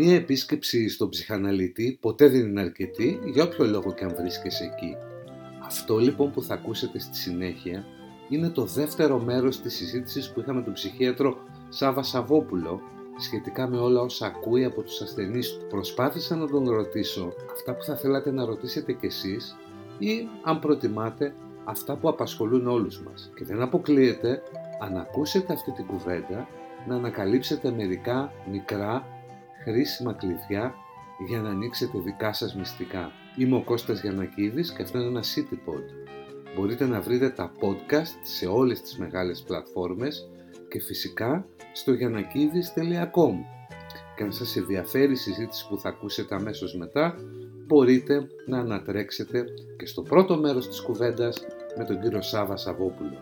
Μία επίσκεψη στον ψυχαναλυτή ποτέ δεν είναι αρκετή για όποιο λόγο και αν βρίσκεσαι εκεί. Αυτό λοιπόν που θα ακούσετε στη συνέχεια είναι το δεύτερο μέρος της συζήτησης που είχαμε τον ψυχίατρο Σάβα Σαββόπουλο σχετικά με όλα όσα ακούει από τους ασθενείς του. Προσπάθησα να τον ρωτήσω αυτά που θα θέλατε να ρωτήσετε κι εσείς ή αν προτιμάτε αυτά που απασχολούν όλους μας. Και δεν αποκλείεται αν ακούσετε αυτή την κουβέντα να ανακαλύψετε μερικά μικρά χρήσιμα κλειδιά για να ανοίξετε δικά σας μυστικά. Είμαι ο Κώστας Γιανακίδης και αυτό είναι ένα CityPod. Μπορείτε να βρείτε τα podcast σε όλες τις μεγάλες πλατφόρμες και φυσικά στο γιανακίδης.com και αν σας ενδιαφέρει η συζήτηση που θα ακούσετε αμέσως μετά μπορείτε να ανατρέξετε και στο πρώτο μέρος της κουβέντας με τον κύριο Σάβα Σαββόπουλο.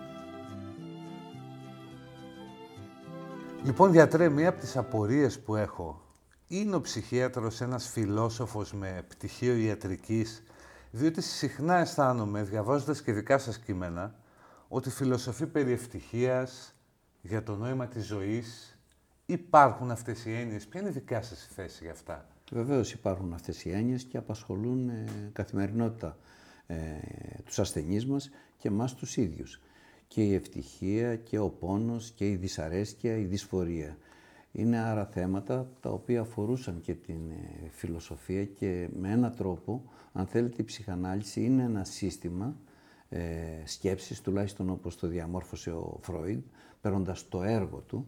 Λοιπόν, διατρέ μία από τις απορίες που έχω. Είναι ο ψυχίατρος ένας φιλόσοφος με πτυχίο ιατρικής, διότι συχνά αισθάνομαι, διαβάζοντας και δικά σας κείμενα, ότι φιλοσοφεί περί ευτυχίας, για το νόημα της ζωής, υπάρχουν αυτές οι έννοιες. Ποια είναι η δικιά σας θέση για αυτά; Βεβαίως υπάρχουν αυτές οι έννοιες και απασχολούν ε, καθημερινότητα ε, τους ασθενείς μας και εμάς τους ίδιους. Και η ευτυχία και ο πόνος και η δυσαρέσκεια, η δυσφορία. Είναι άρα θέματα τα οποία αφορούσαν και την ε, φιλοσοφία και με έναν τρόπο, αν θέλετε, η ψυχανάλυση είναι ένα σύστημα ε, σκέψης, τουλάχιστον όπως το διαμόρφωσε ο Φρόιντ, παίρνοντας το έργο του,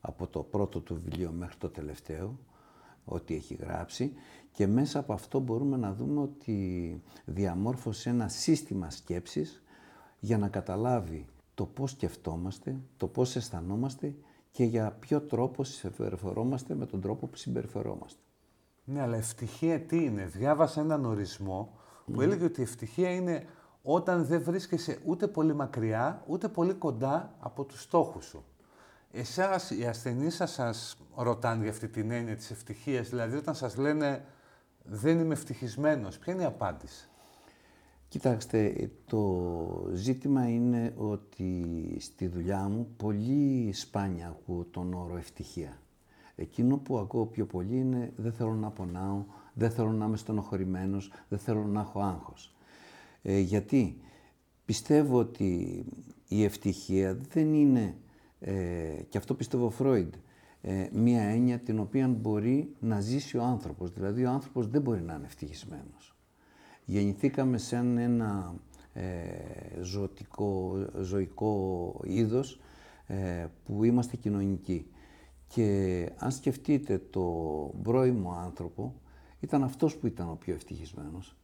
από το πρώτο του βιβλίο μέχρι το τελευταίο, ό,τι έχει γράψει και μέσα από αυτό μπορούμε να δούμε ότι διαμόρφωσε ένα σύστημα σκέψης για να καταλάβει το πώς σκεφτόμαστε, το πώς αισθανόμαστε και για ποιο τρόπο συμπεριφερόμαστε με τον τρόπο που συμπεριφερόμαστε. Ναι, αλλά ευτυχία τι είναι; Διάβασα έναν ορισμό που έλεγε ότι η ευτυχία είναι όταν δεν βρίσκεσαι ούτε πολύ μακριά, ούτε πολύ κοντά από τους στόχους σου. Εσάς, οι ασθενείς σας, σας ρωτάνε για αυτή την έννοια της ευτυχίας, δηλαδή όταν σας λένε δεν είμαι ευτυχισμένος, ποια είναι η απάντηση; Κοιτάξτε, το ζήτημα είναι ότι στη δουλειά μου πολύ σπάνια ακούω τον όρο ευτυχία. Εκείνο που ακούω πιο πολύ είναι δεν θέλω να πονάω, δεν θέλω να είμαι στενοχωρημένος, δεν θέλω να έχω άγχος. Ε, γιατί; Πιστεύω ότι η ευτυχία δεν είναι, ε, και αυτό πιστεύω Φρόιντ, ε, μία έννοια την οποία μπορεί να ζήσει ο άνθρωπος. Δηλαδή ο άνθρωπος δεν μπορεί να είναι ευτυχισμένος. Γεννηθήκαμε σαν ένα ε, ζωτικό, ζωικό είδος ε, που είμαστε κοινωνικοί. Και αν σκεφτείτε το πρώιμο άνθρωπο, ήταν αυτός που ήταν ο πιο ευτυχισμένος.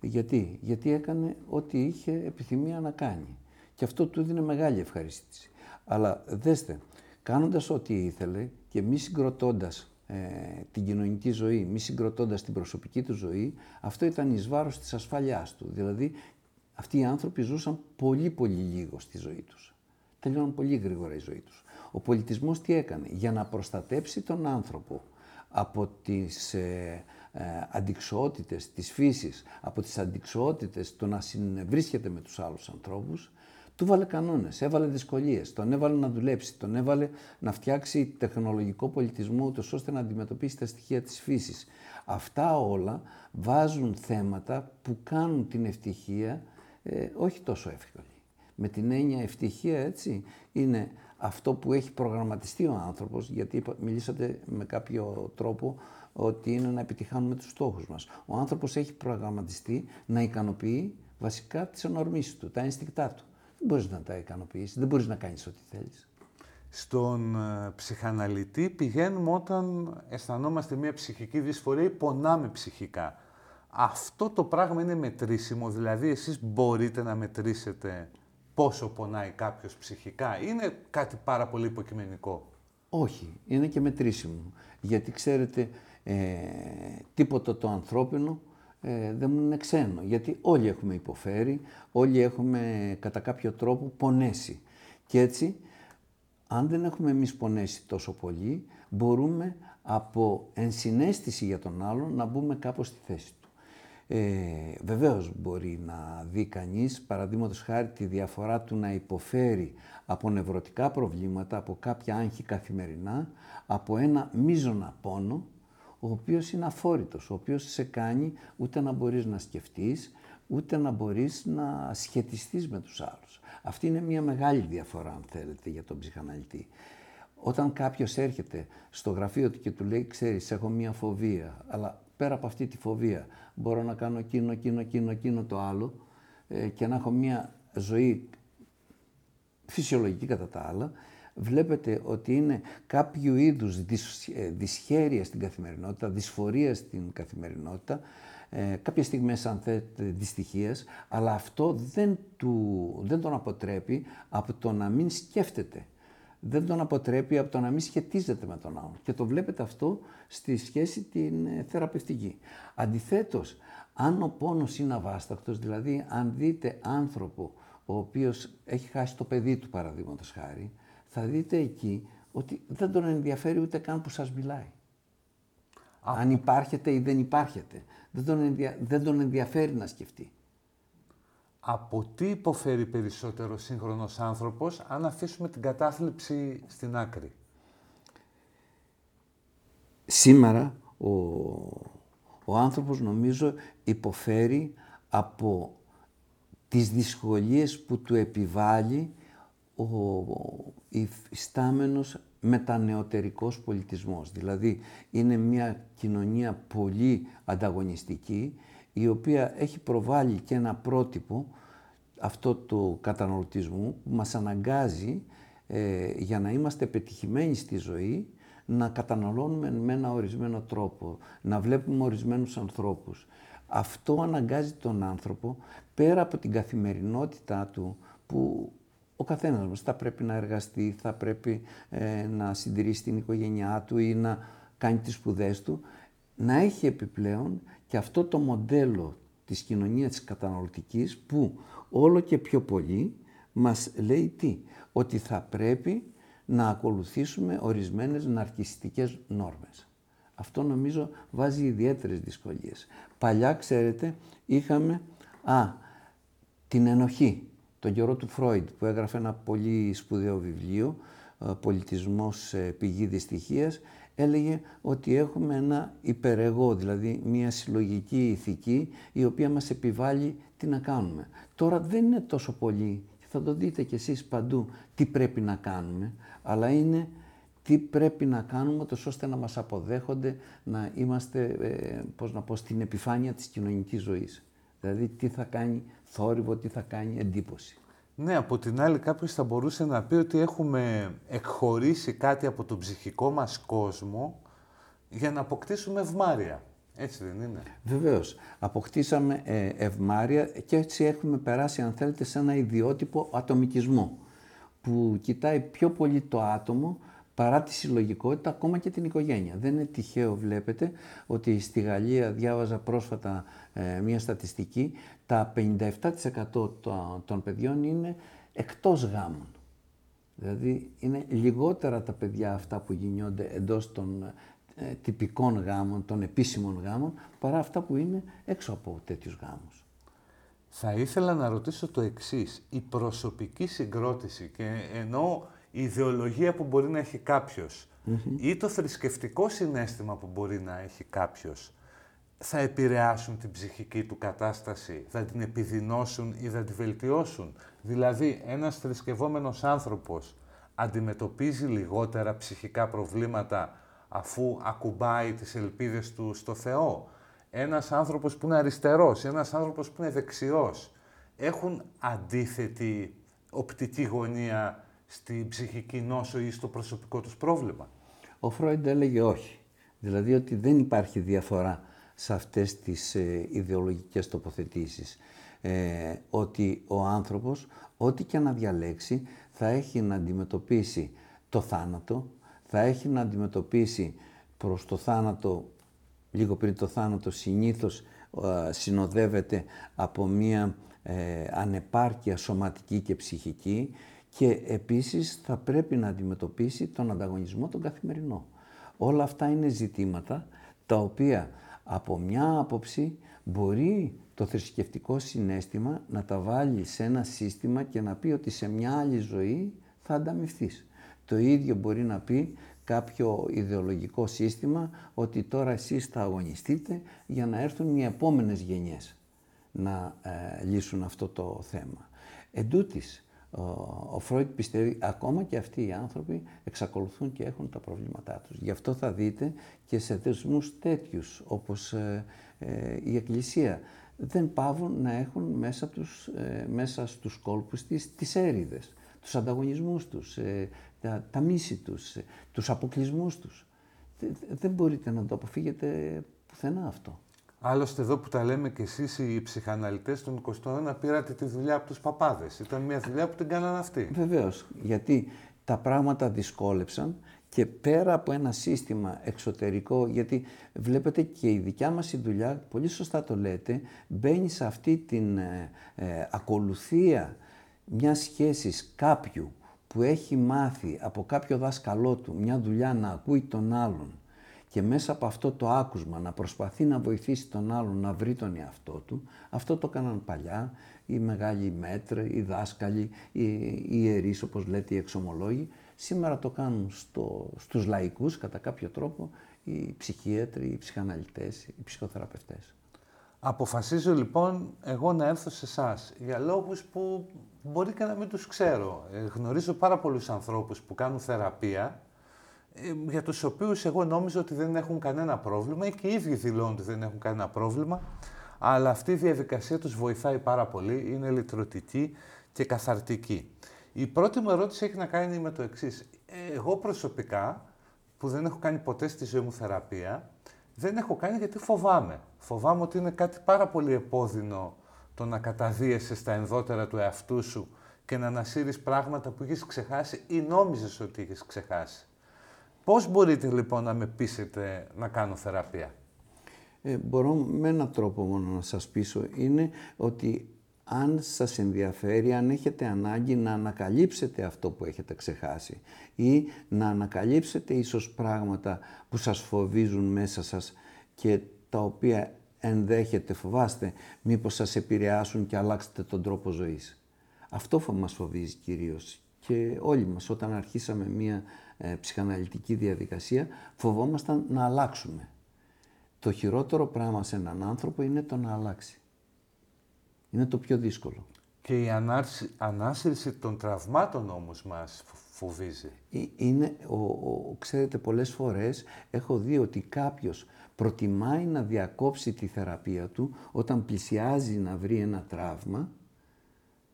Γιατί, γιατί έκανε ό,τι είχε επιθυμία να κάνει. Και αυτό του έδινε μεγάλη ευχαρίστηση. Αλλά δέστε, κάνοντας ό,τι ήθελε και μη συγκροτώντας ε, την κοινωνική ζωή, μη συγκροτώντας την προσωπική του ζωή, αυτό ήταν εις βάρος της ασφαλιάς του. Δηλαδή, αυτοί οι άνθρωποι ζούσαν πολύ πολύ λίγο στη ζωή τους. Τελειώναν πολύ γρήγορα η ζωή τους. Ο πολιτισμός τι έκανε, για να προστατέψει τον άνθρωπο από τις ε, ε, αντικσοότητες της φύσης, από τις αντικσοότητες το να συνευρίσκεται με τους άλλους ανθρώπους, του βάλε κανόνες, έβαλε δυσκολίες, τον έβαλε να δουλέψει, τον έβαλε να φτιάξει τεχνολογικό πολιτισμό ούτως ώστε να αντιμετωπίσει τα στοιχεία της φύσης. Αυτά όλα βάζουν θέματα που κάνουν την ευτυχία ε, όχι τόσο εύκολη. Με την έννοια ευτυχία έτσι είναι αυτό που έχει προγραμματιστεί ο άνθρωπος, γιατί μιλήσατε με κάποιο τρόπο ότι είναι να επιτυχάνουμε τους στόχους μας. Ο άνθρωπος έχει προγραμματιστεί να ικανοποιεί βασικά τις ονορμήσεις του, τα ένστικτά του. Δεν μπορείς να τα ικανοποιήσεις, δεν μπορείς να κάνεις ό,τι θέλεις. Στον ε, ψυχαναλυτή πηγαίνουμε όταν αισθανόμαστε μια ψυχική δυσφορία ή πονάμε ψυχικά. Αυτό το πράγμα είναι μετρήσιμο, δηλαδή εσείς μπορείτε να μετρήσετε πόσο πονάει κάποιος ψυχικά. Είναι κάτι πάρα πολύ υποκειμενικό; Όχι, είναι και μετρήσιμο. Γιατί ξέρετε, ε, τίποτα το ανθρώπινο ε, δεν μου είναι ξένο. Γιατί όλοι έχουμε υποφέρει, όλοι έχουμε κατά κάποιο τρόπο πονέσει. Και έτσι, αν δεν έχουμε εμείς πονέσει τόσο πολύ, μπορούμε από ενσυναίσθηση για τον άλλον να μπούμε κάπως στη θέση του. Ε, βεβαίως μπορεί να δει κανείς, παραδείγματος χάρη, τη διαφορά του να υποφέρει από νευρωτικά προβλήματα, από κάποια άγχη καθημερινά, από ένα μείζωνα πόνο, ο οποίος είναι αφόρητος, ο οποίος σε κάνει ούτε να μπορείς να σκεφτείς, ούτε να μπορείς να σχετιστείς με τους άλλους. Αυτή είναι μια μεγάλη διαφορά, αν θέλετε, για τον ψυχαναλυτή. Όταν κάποιος έρχεται στο γραφείο του και του λέει, ξέρεις, έχω μια φοβία, αλλά πέρα από αυτή τη φοβία μπορώ να κάνω εκείνο, εκείνο, εκείνο, εκείνο το άλλο ε, και να έχω μια ζωή φυσιολογική κατά τα άλλα, βλέπετε ότι είναι κάποιο είδους δυσ, ε, δυσχέρεια στην καθημερινότητα, δυσφορία στην καθημερινότητα, ε, κάποιες στιγμές αν θέλετε δυστυχίες, αλλά αυτό δεν, του, δεν τον αποτρέπει από το να μην σκέφτεται. Δεν τον αποτρέπει από το να μην σχετίζεται με τον άλλον. Και το βλέπετε αυτό στη σχέση την ε, θεραπευτική. Αντιθέτως, αν ο πόνος είναι αβάστακτος, δηλαδή αν δείτε άνθρωπο ο οποίος έχει χάσει το παιδί του παραδείγματος χάρη, θα δείτε εκεί ότι δεν τον ενδιαφέρει ούτε καν που σας μιλάει. Αν υπάρχετε ή δεν υπάρχετε. Δεν τον, δεν τον ενδιαφέρει να σκεφτεί. Από τι υποφέρει περισσότερο σύγχρονος άνθρωπος αν αφήσουμε την κατάθλιψη στην άκρη; Σήμερα ο, ο άνθρωπος νομίζω υποφέρει από τις δυσκολίες που του επιβάλλει ο υφιστάμενος μετανεωτερικός πολιτισμός. Δηλαδή είναι μια κοινωνία πολύ ανταγωνιστική η οποία έχει προβάλλει και ένα πρότυπο αυτό του καταναλωτισμού που μας αναγκάζει ε, για να είμαστε πετυχημένοι στη ζωή να καταναλώνουμε με ένα ορισμένο τρόπο, να βλέπουμε ορισμένους ανθρώπους. Αυτό αναγκάζει τον άνθρωπο πέρα από την καθημερινότητά του που ο καθένας μας θα πρέπει να εργαστεί, θα πρέπει ε, να συντηρήσει την οικογένειά του ή να κάνει τις σπουδές του, να έχει επιπλέον και αυτό το μοντέλο της κοινωνίας της καταναλωτικής που όλο και πιο πολύ μας λέει τι, ότι θα πρέπει να ακολουθήσουμε ορισμένες ναρκιστικές νόρμες. Αυτό νομίζω βάζει ιδιαίτερες δυσκολίες. Παλιά, ξέρετε, είχαμε α, την ενοχή, τον καιρό του Φρόιντ που έγραφε ένα πολύ σπουδαίο βιβλίο, ε, «Πολιτισμός πηγή δυστυχίας», έλεγε ότι έχουμε ένα υπερεγώ, δηλαδή μια συλλογική ηθική η οποία μας επιβάλλει τι να κάνουμε. Τώρα δεν είναι τόσο πολύ, και θα το δείτε κι εσείς παντού, τι πρέπει να κάνουμε, αλλά είναι τι πρέπει να κάνουμε τόσο ώστε να μας αποδέχονται να είμαστε, ε, πώς να πω, στην επιφάνεια της κοινωνικής ζωής. Δηλαδή τι θα κάνει θόρυβο, τι θα κάνει εντύπωση. Ναι, από την άλλη κάποιος θα μπορούσε να πει ότι έχουμε εκχωρήσει κάτι από τον ψυχικό μας κόσμο για να αποκτήσουμε ευμάρεια. Έτσι δεν είναι; Βεβαίως. Αποκτήσαμε ε, ευμάρεια και έτσι έχουμε περάσει, αν θέλετε, σε ένα ιδιότυπο ατομικισμό που κοιτάει πιο πολύ το άτομο παρά τη συλλογικότητα, ακόμα και την οικογένεια. Δεν είναι τυχαίο, βλέπετε, ότι στη Γαλλία διάβαζα πρόσφατα ε, μία στατιστική, τα 57% των παιδιών είναι εκτός γάμων. Δηλαδή είναι λιγότερα τα παιδιά αυτά που γεννιόνται εντός των ε, τυπικών γάμων, των επίσημων γάμων, παρά αυτά που είναι έξω από τέτοιους γάμους. Θα ήθελα να ρωτήσω το εξής. Η προσωπική συγκρότηση και ενώ η ιδεολογία που μπορεί να έχει καποιος ή το θρησκευτικό συνέστημα που μπορεί να έχει κάποιος θα επηρεάσουν την ψυχική του κατάσταση, θα την επιδεινώσουν ή θα την βελτιώσουν. Δηλαδή, ένας θρησκευόμενος άνθρωπος αντιμετωπίζει λιγότερα ψυχικά προβλήματα αφού ακουμπάει τις ελπίδες του στο Θεό. Ένας άνθρωπος που είναι αριστερός, ένας άνθρωπος που είναι δεξιός, έχουν αντίθετη οπτική γωνία στη ψυχική νόσο ή στο προσωπικό τους πρόβλημα; Ο Φρόιντ έλεγε όχι. Δηλαδή ότι δεν υπάρχει διαφορά σε αυτές τις ε, ιδεολογικές τοποθετήσεις. Ε, ότι ο άνθρωπος, ό,τι και να διαλέξει, θα έχει να αντιμετωπίσει το θάνατο, θα έχει να αντιμετωπίσει προς το θάνατο, λίγο πριν το θάνατο συνήθως ε, συνοδεύεται από μία ε, ανεπάρκεια σωματική και ψυχική και επίσης θα πρέπει να αντιμετωπίσει τον ανταγωνισμό τον καθημερινό. Όλα αυτά είναι ζητήματα τα οποία από μια άποψη μπορεί το θρησκευτικό συνέστημα να τα βάλει σε ένα σύστημα και να πει ότι σε μια άλλη ζωή θα ανταμυφθείς. Το ίδιο μπορεί να πει κάποιο ιδεολογικό σύστημα ότι τώρα εσείς θα αγωνιστείτε για να έρθουν οι επόμενες γενιές να ε, λύσουν αυτό το θέμα. Εν τούτης, ο Φρόιτ πιστεύει ακόμα και αυτοί οι άνθρωποι εξακολουθούν και έχουν τα προβλήματά τους. Γι' αυτό θα δείτε και σε θεσμούς τέτοιους όπως ε, ε, η Εκκλησία δεν πάβουν να έχουν μέσα, τους, ε, μέσα στους κόλπους της τις έρηδες, τους ανταγωνισμούς τους, τα, τα μίση τους, τους αποκλεισμούς τους. Δεν μπορείτε να το αποφύγετε πουθενά αυτό. Άλλωστε εδώ που τα λέμε και εσείς οι ψυχαναλυτές των 20 αιώνα πήρατε τη δουλειά από τους παπάδες. Ήταν μια δουλειά που την κάνανε αυτοί. Βεβαίως, γιατί τα πράγματα δυσκόλεψαν και πέρα από ένα σύστημα εξωτερικό, γιατί βλέπετε και η δικιά μας η δουλειά, πολύ σωστά το λέτε, μπαίνει σε αυτή την ε, ε ακολουθία μιας σχέσης κάποιου που έχει μάθει από κάποιο δάσκαλό του μια δουλειά να ακούει τον άλλον και μέσα από αυτό το άκουσμα να προσπαθεί να βοηθήσει τον άλλον να βρει τον εαυτό του, αυτό το έκαναν παλιά οι μεγάλοι μέτροι, οι δάσκαλοι, οι, οι ιερείς όπως λέτε οι εξομολόγοι. Σήμερα το κάνουν στο, στους λαϊκούς κατά κάποιο τρόπο οι ψυχίατροι, οι ψυχαναλυτές, οι ψυχοθεραπευτές. Αποφασίζω λοιπόν εγώ να έρθω σε εσάς για λόγους που μπορεί και να μην τους ξέρω. Ε, γνωρίζω πάρα πολλούς ανθρώπους που κάνουν θεραπεία ε, για τους οποίους εγώ νόμιζα ότι δεν έχουν κανένα πρόβλημα ή και οι ίδιοι δηλώνουν ότι δεν έχουν κανένα πρόβλημα, αλλά αυτή η διαδικασία τους βοηθάει πάρα πολύ, είναι λυτρωτική και καθαρτική. Η πρώτη μου ερώτηση έχει να κάνει με το εξής. Εγώ προσωπικά, που δεν έχω κάνει ποτέ στη ζωή μου θεραπεία, δεν έχω κάνει γιατί φοβάμαι. Φοβάμαι ότι είναι κάτι πάρα πολύ επώδυνο το να καταδίεσαι στα ενδότερα του εαυτού σου και να ανασύρεις πράγματα που έχεις ξεχάσει ή νόμιζες ότι έχεις ξεχάσει. Πώς μπορείτε λοιπόν να με πείσετε να κάνω θεραπεία; Ε, μπορώ με έναν τρόπο μόνο να σας πείσω. Είναι ότι αν σας ενδιαφέρει, αν έχετε ανάγκη να ανακαλύψετε αυτό που έχετε ξεχάσει ή να ανακαλύψετε ίσως πράγματα που σας φοβίζουν μέσα σας και τα οποία ενδέχεται, φοβάστε, μήπως σας επηρεάσουν και αλλάξετε τον τρόπο ζωής. Αυτό μας φοβίζει κυρίως και όλοι μας όταν αρχίσαμε μία ε, ψυχαναλυτική διαδικασία φοβόμασταν να αλλάξουμε. Το χειρότερο πράγμα σε έναν άνθρωπο είναι το να αλλάξει. Είναι το πιο δύσκολο. Και η ανάσυρση των τραυμάτων όμως μας φοβίζει. Ε, είναι, ο, ο, ξέρετε, πολλές φορές έχω δει ότι κάποιος προτιμάει να διακόψει τη θεραπεία του όταν πλησιάζει να βρει ένα τραύμα,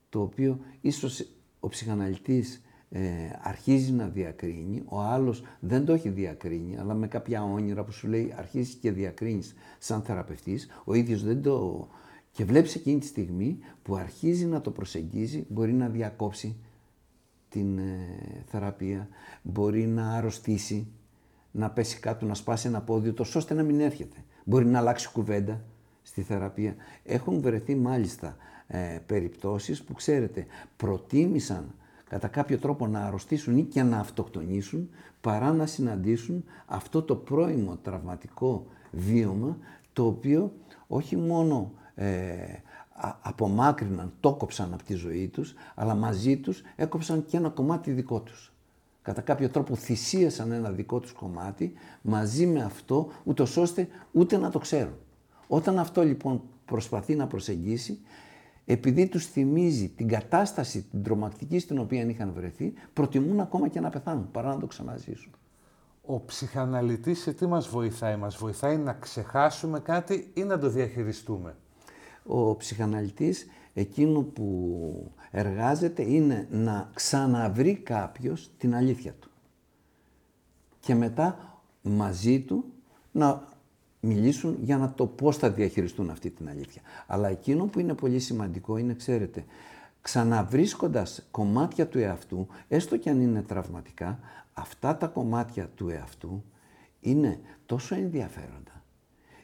το οποίο ίσως ο ψυχαναλυτής ε, αρχίζει να διακρίνει, ο άλλος δεν το έχει διακρίνει, αλλά με κάποια όνειρα που σου λέει αρχίζεις και διακρίνεις σαν θεραπευτής, ο ίδιος δεν το... Και βλέπεις εκείνη τη στιγμή που αρχίζει να το προσεγγίζει, μπορεί να διακόψει την ε, θεραπεία, μπορεί να αρρωστήσει, να πέσει κάτω, να σπάσει ένα πόδι, τόσο ώστε να μην έρχεται. Μπορεί να αλλάξει κουβέντα στη θεραπεία. Έχουν βρεθεί μάλιστα ε, περιπτώσεις που ξέρετε προτίμησαν κατά κάποιο τρόπο να αρρωστήσουν ή και να αυτοκτονήσουν παρά να συναντήσουν αυτό το πρώιμο τραυματικό βίωμα το οποίο όχι μόνο ε, απομάκρυναν, το κόψαν από τη ζωή τους, αλλά μαζί τους έκοψαν και ένα κομμάτι δικό τους. Κατά κάποιο τρόπο θυσίασαν ένα δικό τους κομμάτι μαζί με αυτό, ούτως ώστε ούτε να το ξέρουν. Όταν αυτό λοιπόν προσπαθεί να προσεγγίσει, επειδή τους θυμίζει την κατάσταση, την τρομακτική στην οποία είχαν βρεθεί, προτιμούν ακόμα και να πεθάνουν παρά να το ξαναζήσουν. Ο ψυχαναλυτής σε τι μας βοηθάει, μας βοηθάει να ξεχάσουμε κάτι ή να το διαχειριστούμε; Ο ψυχαναλυτής εκείνο που εργάζεται είναι να ξαναβρει κάποιος την αλήθεια του. Και μετά μαζί του να μιλήσουν για να το πώς θα διαχειριστούν αυτή την αλήθεια. Αλλά εκείνο που είναι πολύ σημαντικό είναι, ξέρετε, ξαναβρίσκοντας κομμάτια του εαυτού, έστω και αν είναι τραυματικά, αυτά τα κομμάτια του εαυτού είναι τόσο ενδιαφέροντα,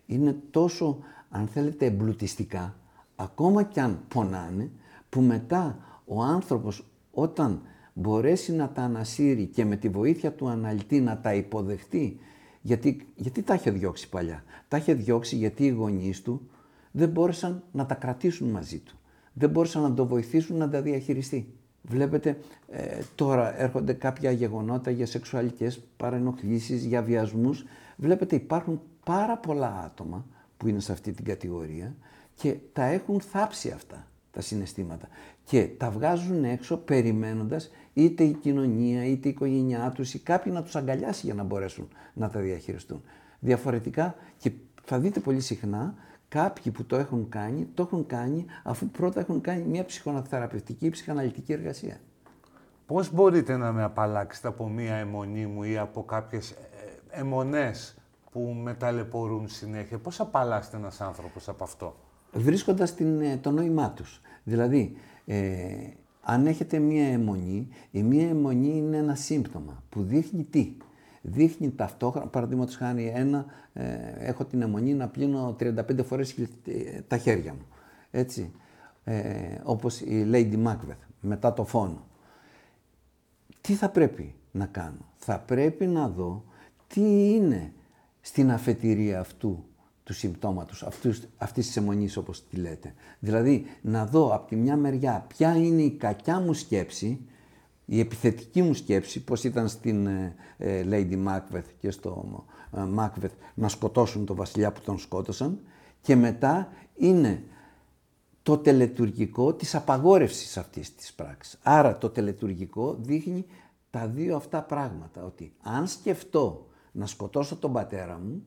είναι τόσο, αν θέλετε, εμπλουτιστικά, ακόμα και αν πονάνε, που μετά ο άνθρωπος όταν μπορέσει να τα ανασύρει και με τη βοήθεια του αναλυτή να τα υποδεχτεί γιατί, γιατί τα είχε διώξει παλιά. Τα είχε διώξει γιατί οι γονείς του δεν μπόρεσαν να τα κρατήσουν μαζί του. Δεν μπόρεσαν να το βοηθήσουν να τα διαχειριστεί. Βλέπετε, ε, τώρα έρχονται κάποια γεγονότα για σεξουαλικές παρενοχλήσεις, για βιασμούς. Βλέπετε, υπάρχουν πάρα πολλά άτομα που είναι σε αυτή την κατηγορία και τα έχουν θάψει αυτά τα συναισθήματα και τα βγάζουν έξω περιμένοντας είτε η κοινωνία είτε η οικογένειά τους ή κάποιοι να τους αγκαλιάσει για να μπορέσουν να τα διαχειριστούν. Διαφορετικά και θα δείτε πολύ συχνά κάποιοι που το έχουν κάνει, το έχουν κάνει αφού πρώτα έχουν κάνει μια ψυχοθεραπευτική ή ψυχαναλυτική εργασία. Πώς μπορείτε να με απαλλάξετε από μια αιμονή μου ή από κάποιες ε, αιμονές που με ταλαιπωρούν συνέχεια; Πώς απαλλάσσετε ένας άνθρωπος από αυτό; Βρίσκοντας την, ε, το νόημά τους. Δηλαδή, ε, αν έχετε μία αιμονή, η μία αιμονή είναι ένα σύμπτωμα που δείχνει τι. Δείχνει ταυτόχρονα, παραδείγματος χάνει ένα, ε, έχω την αιμονή να πλύνω 35 φορές τα χέρια μου. Έτσι. Ε, όπως η Lady Macbeth, μετά το φόνο. Τι θα πρέπει να κάνω; Θα πρέπει να δω τι είναι στην αφετηρία αυτού τους συμπτώματος, αυτούς, αυτής της αιμονής όπως τη λέτε. Δηλαδή να δω από τη μια μεριά ποια είναι η κακιά μου σκέψη, η επιθετική μου σκέψη, πώς ήταν στην ε, ε, Lady Macbeth και στο ε, Macbeth να σκοτώσουν τον βασιλιά που τον σκότωσαν και μετά είναι το τελετουργικό της απαγόρευσης αυτής της πράξης. Άρα το τελετουργικό δείχνει τα δύο αυτά πράγματα, ότι αν σκεφτώ να σκοτώσω τον πατέρα μου,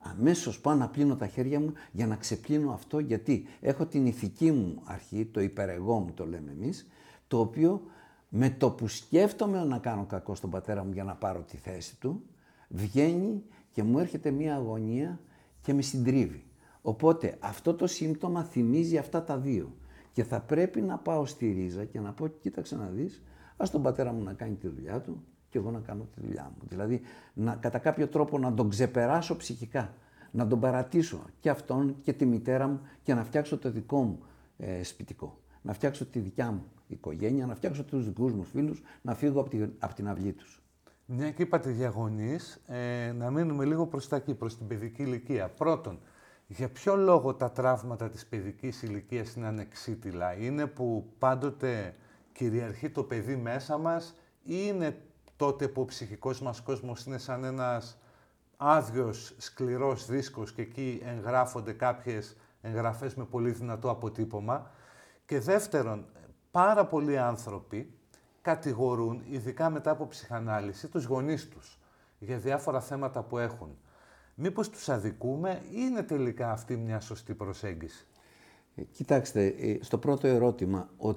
αμέσως πάω να πλύνω τα χέρια μου για να ξεπλύνω αυτό γιατί έχω την ηθική μου αρχή, το υπερεγώ μου το λέμε εμείς, το οποίο με το που σκέφτομαι να κάνω κακό στον πατέρα μου για να πάρω τη θέση του, βγαίνει και μου έρχεται μία αγωνία και με συντρίβει. Οπότε αυτό το σύμπτωμα θυμίζει αυτά τα δύο. Και θα πρέπει να πάω στη ρίζα και να πω, κοίταξε να δεις, ας τον πατέρα μου να κάνει τη δουλειά του, και εγώ να κάνω τη δουλειά μου. Δηλαδή, να, κατά κάποιο τρόπο να τον ξεπεράσω ψυχικά, να τον παρατήσω και αυτόν και τη μητέρα μου και να φτιάξω το δικό μου ε, σπιτικό. Να φτιάξω τη δικιά μου οικογένεια, να φτιάξω τους δικούς μου φίλους, να φύγω από, τη, από την αυλή τους. Μια και είπατε για γονείς, ε, να μείνουμε λίγο προς τα εκεί, προς την παιδική ηλικία. Πρώτον, για ποιο λόγο τα τραύματα της παιδικής ηλικίας είναι ανεξίτηλα; Είναι που πάντοτε κυριαρχεί το παιδί μέσα μας ή είναι τότε που ο ψυχικός μας κόσμος είναι σαν ένας άδειος, σκληρός δίσκος και εκεί εγγράφονται κάποιες εγγραφές με πολύ δυνατό αποτύπωμα. Και δεύτερον, πάρα πολλοί άνθρωποι κατηγορούν, ειδικά μετά από ψυχανάλυση, τους γονείς τους για διάφορα θέματα που έχουν. Μήπως τους αδικούμε ή είναι τελικά αυτή μια σωστή προσέγγιση; Ε, κοιτάξτε, ε, στο πρώτο ερώτημα, ο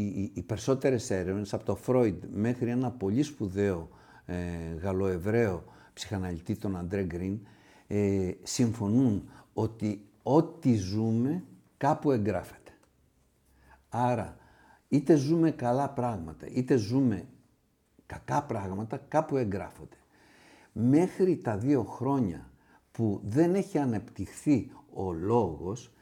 οι, οι περισσότερες έρευνες από το Φρόιντ μέχρι ένα πολύ σπουδαίο ε, γαλλοεβραίο ψυχαναλυτή τον Αντρέ Γκριν ε, συμφωνούν ότι ό,τι ζούμε κάπου εγγράφεται. Άρα είτε ζούμε καλά πράγματα είτε ζούμε κακά πράγματα κάπου εγγράφονται. Μέχρι τα δύο χρόνια που δεν έχει ανεπτυχθεί ο λόγος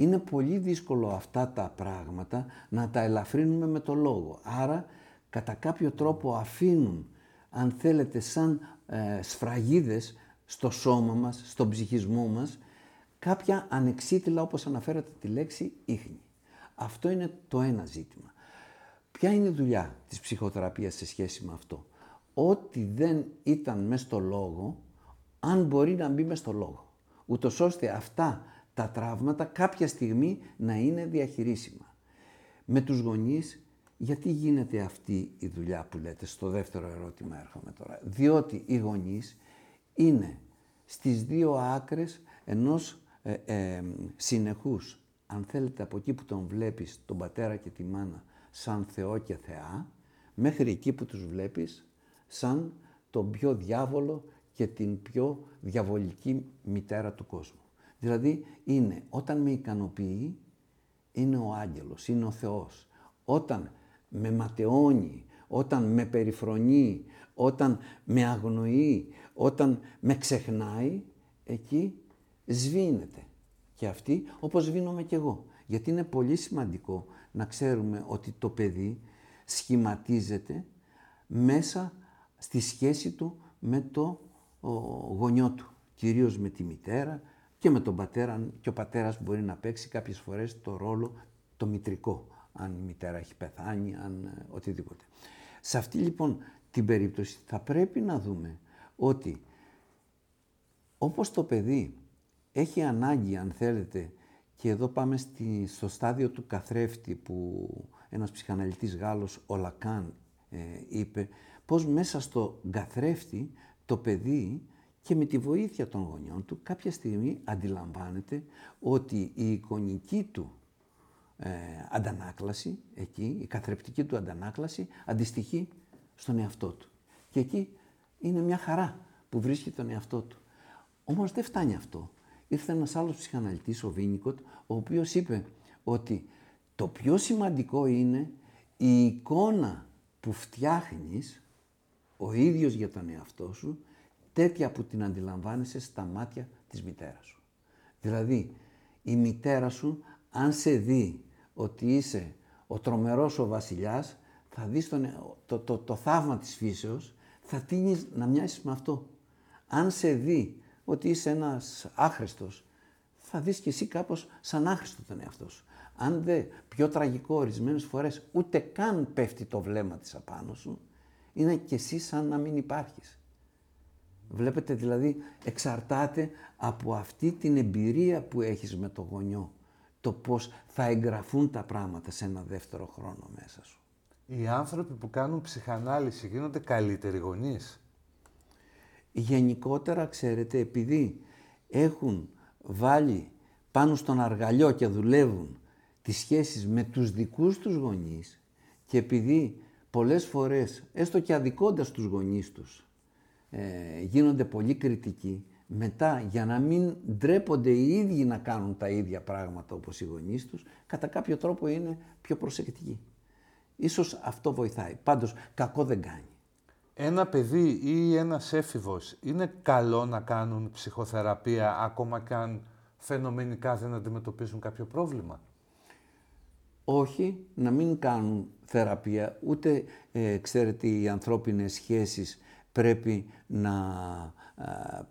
είναι πολύ δύσκολο αυτά τα πράγματα να τα ελαφρύνουμε με το λόγο. Άρα, κατά κάποιο τρόπο αφήνουν, αν θέλετε, σαν ε, σφραγίδες στο σώμα μας, στον ψυχισμό μας, κάποια ανεξίτηλα, όπως αναφέρατε τη λέξη, ίχνη. Αυτό είναι το ένα ζήτημα. Ποια είναι η δουλειά της ψυχοθεραπείας σε σχέση με αυτό; Ό,τι δεν ήταν μέσα στο λόγο, αν μπορεί να μπει μέσα στο λόγο. Ούτως ώστε αυτά τα τραύματα κάποια στιγμή να είναι διαχειρίσιμα. Με τους γονείς, γιατί γίνεται αυτή η δουλειά που λέτε, στο δεύτερο ερώτημα έρχομαι τώρα. Διότι οι γονείς είναι στις δύο άκρες ενός ε, ε, συνεχούς, αν θέλετε από εκεί που τον βλέπεις τον πατέρα και τη μάνα σαν Θεό και Θεά, μέχρι εκεί που τους βλέπεις σαν τον πιο διάβολο και την πιο διαβολική μητέρα του κόσμου. Δηλαδή είναι όταν με ικανοποιεί, είναι ο άγγελος, είναι ο Θεός. Όταν με ματαιώνει, όταν με περιφρονεί, όταν με αγνοεί, όταν με ξεχνάει, εκεί σβήνεται. Και αυτή όπως σβήνομαι κι εγώ. Γιατί είναι πολύ σημαντικό να ξέρουμε ότι το παιδί σχηματίζεται μέσα στη σχέση του με το γονιό του. Κυρίως με τη μητέρα, και με τον πατέρα και ο πατέρας μπορεί να παίξει κάποιες φορές το ρόλο το μητρικό, αν η μητέρα έχει πεθάνει, αν ε, οτιδήποτε. Σε αυτή λοιπόν την περίπτωση θα πρέπει να δούμε ότι όπως το παιδί έχει ανάγκη, αν θέλετε, και εδώ πάμε στη, στο στάδιο του καθρέφτη που ένας ψυχαναλυτής Γάλλος, ο Λακάν, ε, είπε πως μέσα στο καθρέφτη το παιδί και με τη βοήθεια των γονιών του κάποια στιγμή αντιλαμβάνεται ότι η εικονική του ε, αντανάκλαση, εκεί, η καθρεπτική του αντανάκλαση αντιστοιχεί στον εαυτό του. Και εκεί είναι μια χαρά που βρίσκει τον εαυτό του. Όμως δεν φτάνει αυτό. Ήρθε ένας άλλος ψυχαναλυτής, ο Βίνικοτ, ο οποίος είπε ότι το πιο σημαντικό είναι η εικόνα που φτιάχνεις ο ίδιος για τον εαυτό σου, τέτοια που την αντιλαμβάνεσαι στα μάτια της μητέρας σου. Δηλαδή, η μητέρα σου, αν σε δει ότι είσαι ο τρομερός ο βασιλιάς, θα δεις τον, το, το, το, θαύμα της φύσεως, θα τίνεις να μοιάσεις με αυτό. Αν σε δει ότι είσαι ένας άχρηστος, θα δεις και εσύ κάπως σαν άχρηστο τον εαυτό σου. Αν δε πιο τραγικό ορισμένες φορές ούτε καν πέφτει το βλέμμα της απάνω σου, είναι και εσύ σαν να μην υπάρχεις. Βλέπετε δηλαδή εξαρτάται από αυτή την εμπειρία που έχεις με το γονιό το πώς θα εγγραφούν τα πράγματα σε ένα δεύτερο χρόνο μέσα σου. Οι άνθρωποι που κάνουν ψυχανάλυση γίνονται καλύτεροι γονείς. Γενικότερα, ξέρετε, επειδή έχουν βάλει πάνω στον αργαλιό και δουλεύουν τις σχέσεις με τους δικούς τους γονείς και επειδή πολλές φορές, έστω και αδικώντας τους γονείς τους, ε, γίνονται πολύ κριτικοί, μετά για να μην ντρέπονται οι ίδιοι να κάνουν τα ίδια πράγματα όπως οι γονείς τους, κατά κάποιο τρόπο είναι πιο προσεκτικοί. Ίσως αυτό βοηθάει. Πάντως κακό δεν κάνει. Ένα παιδί ή ένας έφηβος είναι καλό να κάνουν ψυχοθεραπεία ακόμα και αν φαινομενικά δεν αντιμετωπίζουν κάποιο πρόβλημα; Όχι, να μην κάνουν θεραπεία, ούτε ε, ξέρετε οι ανθρώπινες σχέσεις πρέπει να ε,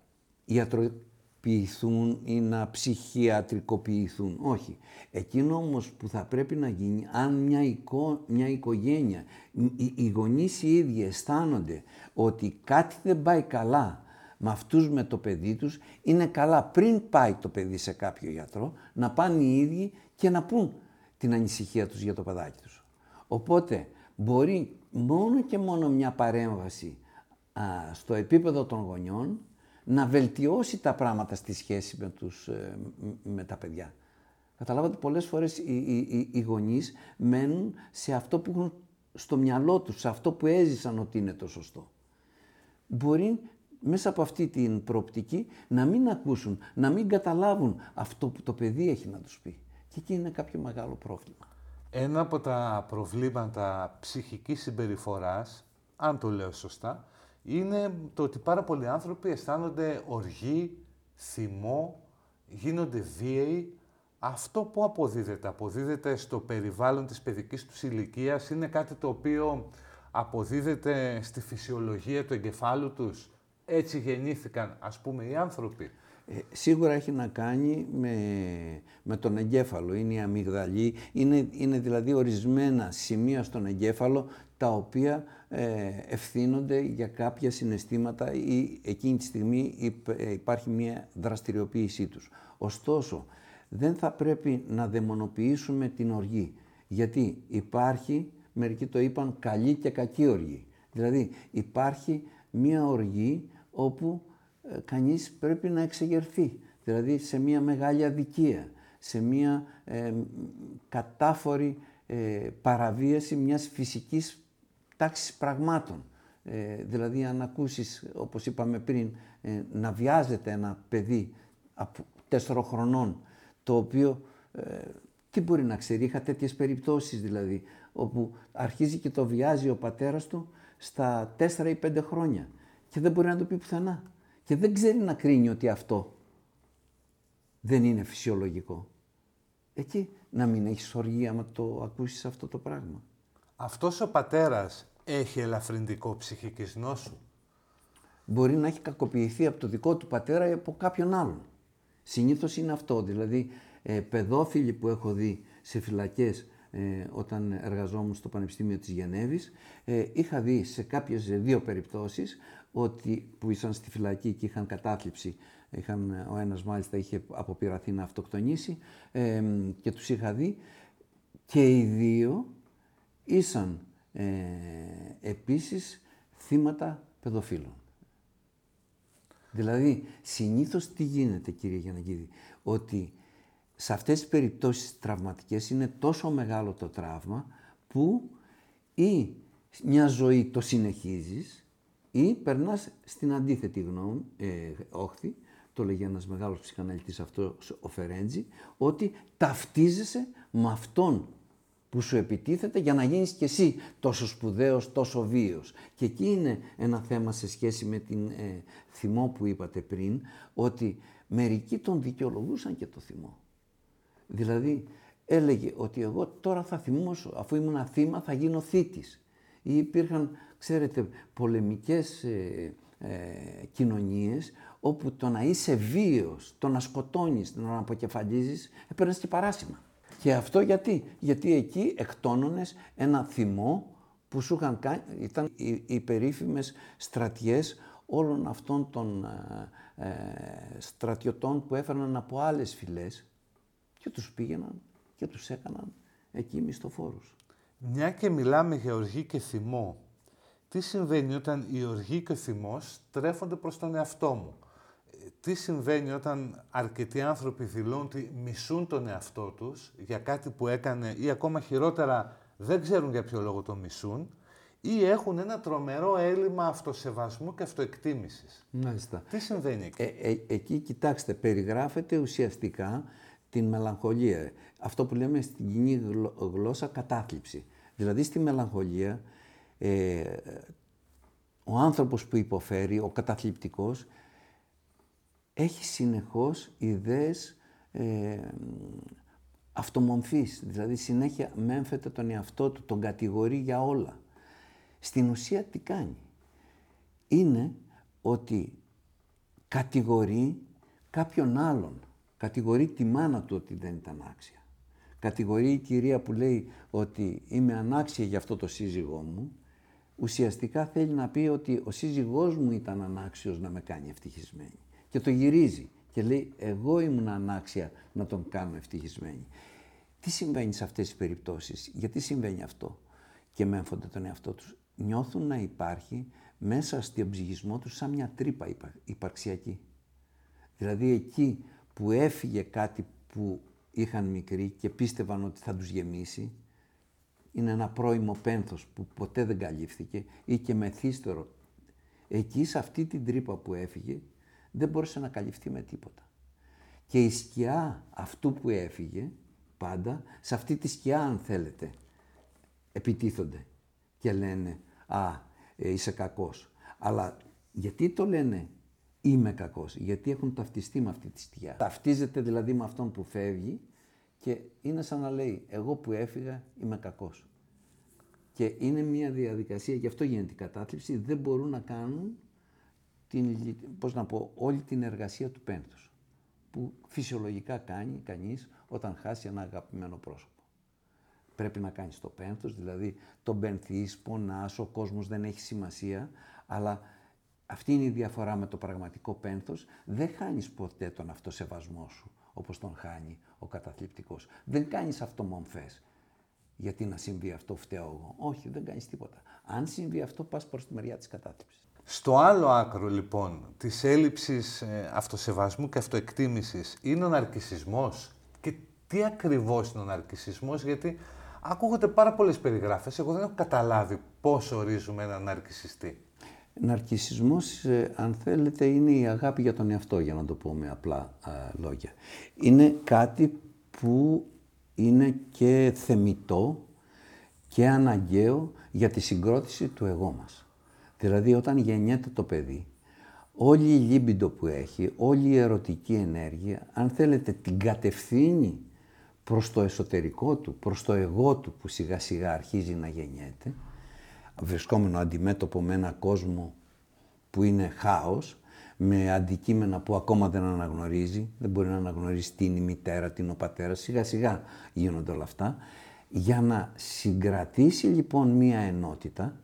ιατροποιηθούν ή να ψυχιατρικοποιηθούν. Όχι. Εκείνο όμως που θα πρέπει να γίνει, αν μια, οικο, μια οικογένεια, οι, οι γονείς οι ίδιοι αισθάνονται ότι κάτι δεν πάει καλά με αυτούς με το παιδί τους, είναι καλά πριν πάει το παιδί σε κάποιο γιατρό, να πάνε οι ίδιοι και να πούν την ανησυχία τους για το παιδάκι τους. Οπότε μπορεί μόνο και μόνο μια παρέμβαση στο επίπεδο των γονιών να βελτιώσει τα πράγματα στη σχέση με, τους, ε, με τα παιδιά. Καταλάβατε πολλές φορές οι, οι, οι γονείς μένουν σε αυτό που έχουν στο μυαλό τους, σε αυτό που έζησαν ότι είναι το σωστό. Μπορεί μέσα από αυτή την προοπτική να μην ακούσουν, να μην καταλάβουν αυτό που το παιδί έχει να τους πει. Και εκεί είναι κάποιο μεγάλο πρόβλημα. Ένα από τα προβλήματα ψυχικής συμπεριφοράς, αν το λέω σωστά, είναι το ότι πάρα πολλοί άνθρωποι αισθάνονται οργή, θυμό, γίνονται βίαιοι. Αυτό που αποδίδεται, αποδίδεται στο περιβάλλον της παιδικής τους ηλικίας, είναι κάτι το οποίο αποδίδεται στη φυσιολογία του εγκεφάλου τους. Έτσι γεννήθηκαν, ας πούμε, οι άνθρωποι. Ε, σίγουρα έχει να κάνει με, με τον εγκέφαλο, είναι η αμυγδαλή, είναι, είναι δηλαδή ορισμένα σημεία στον εγκέφαλο τα οποία ε, ευθύνονται για κάποια συναισθήματα ή εκείνη τη στιγμή ε, υπάρχει μια δραστηριοποίησή τους. Ωστόσο, δεν θα πρέπει να δαιμονοποιήσουμε την οργή, γιατί υπάρχει, μερικοί το είπαν, καλή και κακή οργή. Δηλαδή υπάρχει μια οργή όπου ε, κανείς πρέπει να εξεγερθεί, δηλαδή σε μια μεγάλη αδικία, σε μια κατάφορη παραβίαση μιας φυσικής τάξης πραγμάτων. Ε, δηλαδή αν ακούσεις, όπως είπαμε πριν, ε, να βιάζεται ένα παιδί από τέσσερα χρονών, το οποίο ε, τι μπορεί να ξέρει, είχα τέτοιες περιπτώσεις δηλαδή, όπου αρχίζει και το βιάζει ο πατέρας του στα τέσσερα ή πέντε χρόνια και δεν μπορεί να το πει πουθενά. Και δεν ξέρει να κρίνει ότι αυτό δεν είναι φυσιολογικό. Εκεί να μην έχεις οργή άμα το ακούσεις αυτό το πράγμα. Αυτός ο πατέρας έχει ελαφρυντικό ψυχικής νόσου. Μπορεί να έχει κακοποιηθεί από το δικό του πατέρα ή από κάποιον άλλον. Συνήθως είναι αυτό, δηλαδή ε, παιδόφιλοι που έχω δει σε φυλακές ε, όταν εργαζόμουν στο Πανεπιστήμιο της Γενέβης. Ε, είχα δει σε κάποιες δύο περιπτώσεις ότι, που ήσαν στη φυλακή και είχαν κατάθλιψη. Είχαν, ο ένας μάλιστα είχε αποπειραθεί να αυτοκτονήσει ε, και τους είχα δει και οι δύο ήσαν ε, επίσης θύματα παιδοφίλων. Δηλαδή, συνήθως τι γίνεται κύριε Γιαννακίδη, ότι σε αυτές τις περιπτώσεις τραυματικές είναι τόσο μεγάλο το τραύμα που ή μια ζωή το συνεχίζεις ή περνάς στην αντίθετη γνώμη, ε, όχθη, το λέγει ένας μεγάλος ψυχαναλυτής αυτός ο Φερέντζη, ότι ταυτίζεσαι με αυτόν που σου επιτίθεται για να γίνεις κι εσύ τόσο σπουδαίος, τόσο βίος. Και εκεί είναι ένα θέμα σε σχέση με την ε, θυμό που είπατε πριν, ότι μερικοί τον δικαιολογούσαν και το θυμό. Δηλαδή έλεγε ότι εγώ τώρα θα θυμώσω, αφού ήμουν θύμα θα γίνω θήτης. Ή υπήρχαν, ξέρετε, πολεμικές ε, ε, κοινωνίες όπου το να είσαι βίος, το να σκοτώνεις, το να αποκεφαλίζεις, έπαιρνες και παράσημα. Και αυτό γιατί, γιατί εκεί εκτόνωνες ένα θυμό που σου είχαν κάνει, ήταν οι, οι περίφημες στρατιές όλων αυτών των ε, ε, στρατιωτών που έφερναν από άλλες φυλές και τους πήγαιναν και τους έκαναν εκεί μισθοφόρους. Μια και μιλάμε για οργή και θυμό, τι συμβαίνει όταν η οργή και ο θυμός τρέφονται προς τον εαυτό μου; Τι συμβαίνει όταν αρκετοί άνθρωποι δηλώνουν ότι μισούν τον εαυτό τους για κάτι που έκανε ή ακόμα χειρότερα δεν ξέρουν για ποιο λόγο το μισούν ή έχουν ένα τρομερό έλλειμμα αυτοσεβασμού και αυτοεκτίμησης; Μάλιστα. Τι συμβαίνει εκεί; Ε, ε, εκεί, κοιτάξτε, περιγράφεται ουσιαστικά την μελαγχολία. Αυτό που λέμε στην κοινή γλώσσα κατάθλιψη. Δηλαδή στη μελαγχολία ε, ο άνθρωπος που υποφέρει, ο καταθλιπτικός, έχει συνεχώς ιδέες ε, αυτομομφής. Δηλαδή συνέχεια μέμφεται τον εαυτό του, τον κατηγορεί για όλα. Στην ουσία τι κάνει; Είναι ότι κατηγορεί κάποιον άλλον Κατηγορεί τη μάνα του ότι δεν ήταν άξια. Κατηγορεί η κυρία που λέει ότι είμαι ανάξια για αυτό το σύζυγό μου. Ουσιαστικά θέλει να πει ότι ο σύζυγός μου ήταν ανάξιος να με κάνει ευτυχισμένη. Και το γυρίζει και λέει εγώ ήμουν ανάξια να τον κάνω ευτυχισμένη. Τι συμβαίνει σε αυτές τις περιπτώσεις, γιατί συμβαίνει αυτό; Και μέμφονται τον εαυτό τους. Νιώθουν να υπάρχει μέσα στον ψυχισμό τους σαν μια τρύπα υπαρξιακή. Δηλαδή εκεί που έφυγε κάτι που είχαν μικροί και πίστευαν ότι θα τους γεμίσει, είναι ένα πρώιμο πένθος που ποτέ δεν καλύφθηκε ή και μεθύστερο. Εκεί σε αυτή την τρύπα που έφυγε δεν μπόρεσε να καλυφθεί με τίποτα. Και η σκιά αυτού που έφυγε πάντα, σε αυτή τη σκιά αν θέλετε, επιτίθονται και λένε «Α, ε, είσαι κακός». Αλλά γιατί το λένε είμαι κακός, γιατί έχουν ταυτιστεί με αυτή τη σκιά. Ταυτίζεται δηλαδή με αυτόν που φεύγει και είναι σαν να λέει εγώ που έφυγα είμαι κακός. Και είναι μια διαδικασία, γι' αυτό γίνεται η κατάθλιψη, δεν μπορούν να κάνουν την, πώς να πω, όλη την εργασία του πένθους που φυσιολογικά κάνει κανείς όταν χάσει ένα αγαπημένο πρόσωπο. Πρέπει να κάνεις το πένθος, δηλαδή τον πενθείς, πονάς, ο κόσμος δεν έχει σημασία, αλλά αυτή είναι η διαφορά με το πραγματικό πένθος. Δεν χάνεις ποτέ τον αυτοσεβασμό σου, όπως τον χάνει ο καταθλιπτικός. Δεν κάνεις αυτομομφές. Γιατί να συμβεί αυτό φταίω εγώ; Όχι, δεν κάνεις τίποτα. Αν συμβεί αυτό, πας προς τη μεριά της κατάθλιψης. Στο άλλο άκρο, λοιπόν, της έλλειψης ε, αυτοσεβασμού και αυτοεκτίμησης είναι ο ναρκισισμός; Και τι ακριβώς είναι ο ναρκισισμός, γιατί ακούγονται πάρα πολλές περιγράφες. Εγώ δεν έχω καταλάβει πώς ορίζουμε έναν ναρκισιστή. Ναρκισισμός, ε, αν θέλετε, είναι η αγάπη για τον εαυτό, για να το πω με απλά λόγια. Είναι κάτι που είναι και θεμητό και αναγκαίο για τη συγκρότηση του εγώ μας. Δηλαδή, όταν γεννιέται το παιδί, όλη η λίμπιντο που έχει, όλη η ερωτική ενέργεια, αν θέλετε, την κατευθύνει προς το εσωτερικό του, προς το εγώ του που σιγά σιγά αρχίζει να γεννιέται, βρισκόμενο αντιμέτωπο με ένα κόσμο που είναι χάος, με αντικείμενα που ακόμα δεν αναγνωρίζει, δεν μπορεί να αναγνωρίσει τι είναι η μητέρα, τι είναι ο πατέρας, σιγά σιγά γίνονται όλα αυτά. Για να συγκρατήσει λοιπόν μία ενότητα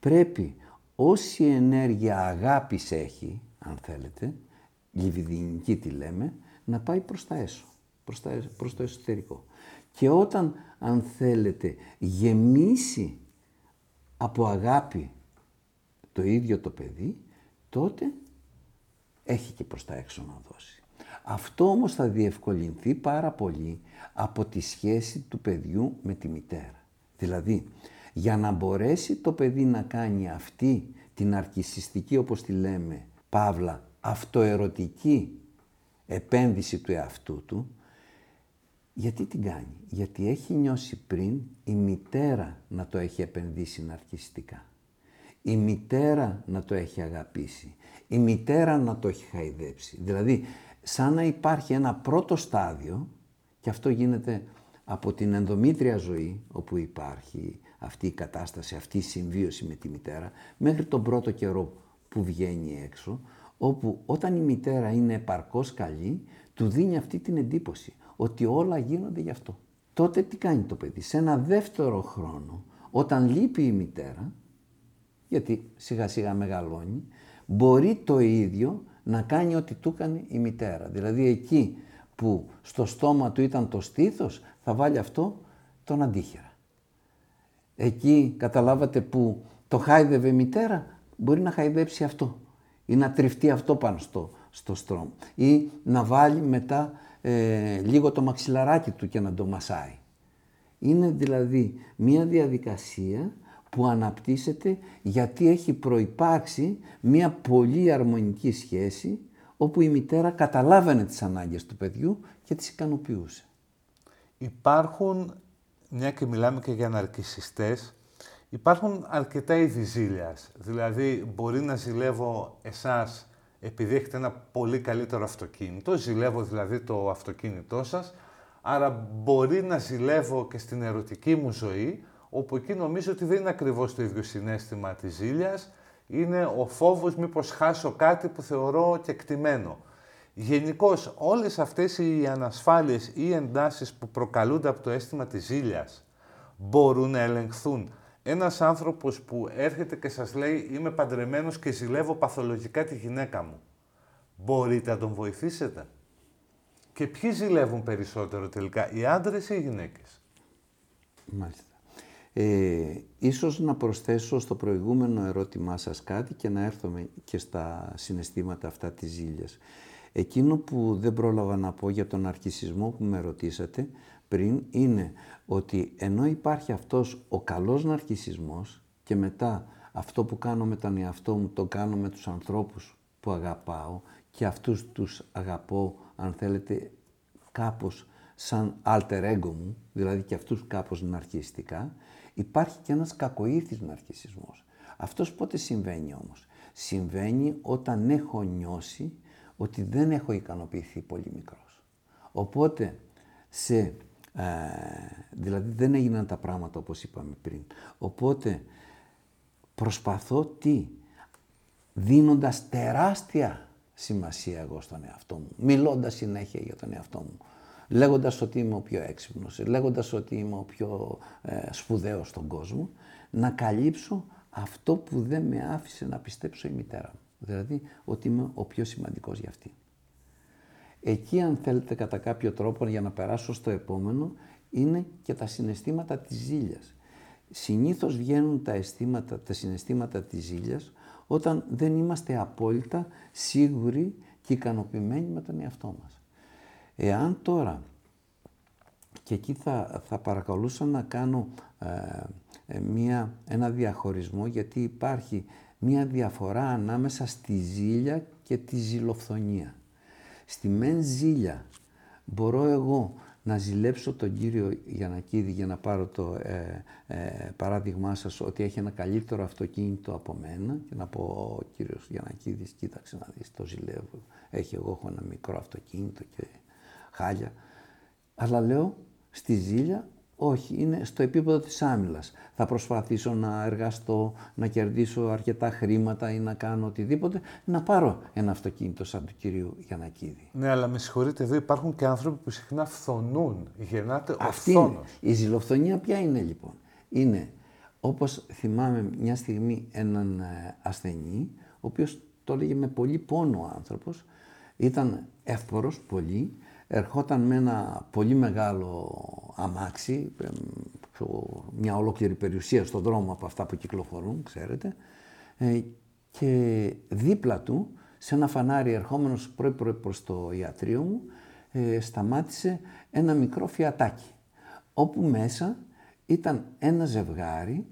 πρέπει όση ενέργεια αγάπης έχει, αν θέλετε, λιβιδινική τη λέμε, να πάει προς τα έσω, προς, τα, προς το εσωτερικό. Και όταν, αν θέλετε, γεμίσει από αγάπη το ίδιο το παιδί, τότε έχει και προς τα έξω να δώσει. Αυτό όμως θα διευκολυνθεί πάρα πολύ από τη σχέση του παιδιού με τη μητέρα. Δηλαδή, για να μπορέσει το παιδί να κάνει αυτή την αρκισιστική, όπως τη λέμε, παύλα, αυτοερωτική επένδυση του εαυτού του, γιατί την κάνει; Γιατί έχει νιώσει πριν η μητέρα να το έχει επενδύσει ναρκιστικά. Η μητέρα να το έχει αγαπήσει. Η μητέρα να το έχει χαϊδέψει. Δηλαδή, σαν να υπάρχει ένα πρώτο στάδιο, και αυτό γίνεται από την ενδομήτρια ζωή, όπου υπάρχει αυτή η κατάσταση, αυτή η συμβίωση με τη μητέρα, μέχρι τον πρώτο καιρό που βγαίνει έξω, όπου όταν η μητέρα είναι επαρκώς καλή, του δίνει αυτή την εντύπωση ότι όλα γίνονται γι' αυτό. Τότε τι κάνει το παιδί; Σε ένα δεύτερο χρόνο, όταν λείπει η μητέρα, γιατί σιγά σιγά μεγαλώνει, μπορεί το ίδιο να κάνει ό,τι του έκανε η μητέρα. Δηλαδή εκεί που στο στόμα του ήταν το στήθος, θα βάλει αυτό τον αντίχειρα. Εκεί καταλάβατε που το χάιδευε η μητέρα, μπορεί να χαϊδέψει αυτό ή να τριφτεί αυτό πάνω στο, στο στρώμα ή να βάλει μετά ε, λίγο το μαξιλαράκι του και να το μασάει. Είναι δηλαδή μία διαδικασία που αναπτύσσεται γιατί έχει προϋπάρξει μία πολύ αρμονική σχέση όπου η μητέρα καταλάβαινε τις ανάγκες του παιδιού και τις ικανοποιούσε. Υπάρχουν, μια και μιλάμε και για ναρκισιστές, υπάρχουν αρκετά είδη ζήλιας. Δηλαδή, μπορεί να ζηλεύω εσάς επειδή έχετε ένα πολύ καλύτερο αυτοκίνητο, ζηλεύω δηλαδή το αυτοκίνητό σας, άρα μπορεί να ζηλεύω και στην ερωτική μου ζωή, όπου εκεί νομίζω ότι δεν είναι ακριβώς το ίδιο συνέστημα της ζήλιας, είναι ο φόβος μήπως χάσω κάτι που θεωρώ και εκτιμένο. Γενικώς όλες αυτές οι ανασφάλειες ή εντάσεις που προκαλούνται από το αίσθημα της ζήλιας μπορούν να ελεγχθούν. Ένας άνθρωπος που έρχεται και σας λέει είμαι παντρεμένος και ζηλεύω παθολογικά τη γυναίκα μου. Μπορείτε να τον βοηθήσετε. Και ποιοι ζηλεύουν περισσότερο τελικά, οι άντρες ή οι γυναίκες; Μάλιστα. Ε, ίσως να προσθέσω στο προηγούμενο ερώτημά σας κάτι και να έρθουμε και στα συναισθήματα αυτά της ζήλιας. Εκείνο που δεν πρόλαβα να πω για τον αρχισισμό που με ρωτήσατε πριν είναι ότι ενώ υπάρχει αυτός ο καλός ναρκισισμός και μετά αυτό που κάνω με τον εαυτό μου το κάνω με τους ανθρώπους που αγαπάω και αυτούς τους αγαπώ αν θέλετε κάπως σαν alter ego μου, δηλαδή και αυτούς κάπως ναρκιστικά, υπάρχει και ένας κακοήθης ναρκισισμός. Αυτός πότε συμβαίνει όμως; Συμβαίνει όταν έχω νιώσει ότι δεν έχω ικανοποιηθεί πολύ μικρός. Οπότε, σε, ε, δηλαδή δεν έγιναν τα πράγματα όπως είπαμε πριν. Οπότε, προσπαθώ τι, δίνοντας τεράστια σημασία εγώ στον εαυτό μου, μιλώντας συνέχεια για τον εαυτό μου, λέγοντας ότι είμαι ο πιο έξυπνος, λέγοντας ότι είμαι ο πιο ε, σπουδαίος στον κόσμο, να καλύψω αυτό που δεν με άφησε να πιστέψω η μητέρα μου. Δηλαδή ότι είμαι ο πιο σημαντικός για αυτή. Εκεί αν θέλετε κατά κάποιο τρόπο για να περάσω στο επόμενο είναι και τα συναισθήματα της ζήλιας. Συνήθως βγαίνουν τα, αισθήματα, τα συναισθήματα της ζήλιας όταν δεν είμαστε απόλυτα σίγουροι και ικανοποιημένοι με τον εαυτό μας. Εάν τώρα, και εκεί θα, θα παρακαλούσα να κάνω ε, ε, μία, ένα διαχωρισμό γιατί υπάρχει μία διαφορά ανάμεσα στη ζήλια και τη ζηλοφθονία. Στη μεν ζήλια μπορώ εγώ να ζηλέψω τον κύριο Γιανακίδη για να πάρω το ε, ε, παράδειγμά σας ότι έχει ένα καλύτερο αυτοκίνητο από μένα και να πω ο κύριος Γιανακίδης κοίταξε να δεις το ζηλεύω έχει εγώ έχω ένα μικρό αυτοκίνητο και χάλια αλλά λέω στη ζήλια Όχι, είναι στο επίπεδο της άμυλας. Θα προσπαθήσω να εργαστώ, να κερδίσω αρκετά χρήματα ή να κάνω οτιδήποτε, να πάρω ένα αυτοκίνητο σαν του κυρίου Γιανακίδη. Ναι, αλλά με συγχωρείτε, εδώ υπάρχουν και άνθρωποι που συχνά φθονούν. Γεννάται ο Αυτή φθόνος. είναι. Η ζηλοφθονία ποια είναι λοιπόν; Είναι, όπως θυμάμαι μια στιγμή έναν ε, ασθενή, ο οποίος το έλεγε με πολύ πόνο ο άνθρωπος, ήταν εύπορος πολύ, ερχόταν με ένα πολύ μεγάλο αμάξι, ε, ξέρω, μια ολόκληρη περιουσία στον δρόμο από αυτά που κυκλοφορούν, ξέρετε, ε, και δίπλα του, σε ένα φανάρι ερχόμενος πρωί-πρωί προς το ιατρείο μου, ε, σταμάτησε ένα μικρό φιατάκι, όπου μέσα ήταν ένα ζευγάρι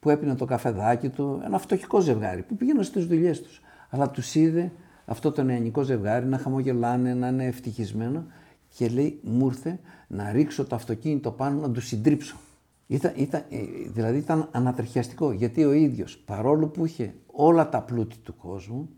που έπινε το καφεδάκι του, ένα φτωχικό ζευγάρι που πήγαινε στις δουλειές τους. Αλλά τους είδε αυτό το νεανικό ζευγάρι να χαμογελάνε, να είναι ευτυχισμένο και λέει μου ήρθε να ρίξω το αυτοκίνητο πάνω να του συντρίψω. Ήταν, ήταν, ε, δηλαδή ήταν ανατριχιαστικό γιατί ο ίδιος παρόλο που είχε όλα τα πλούτη του κόσμου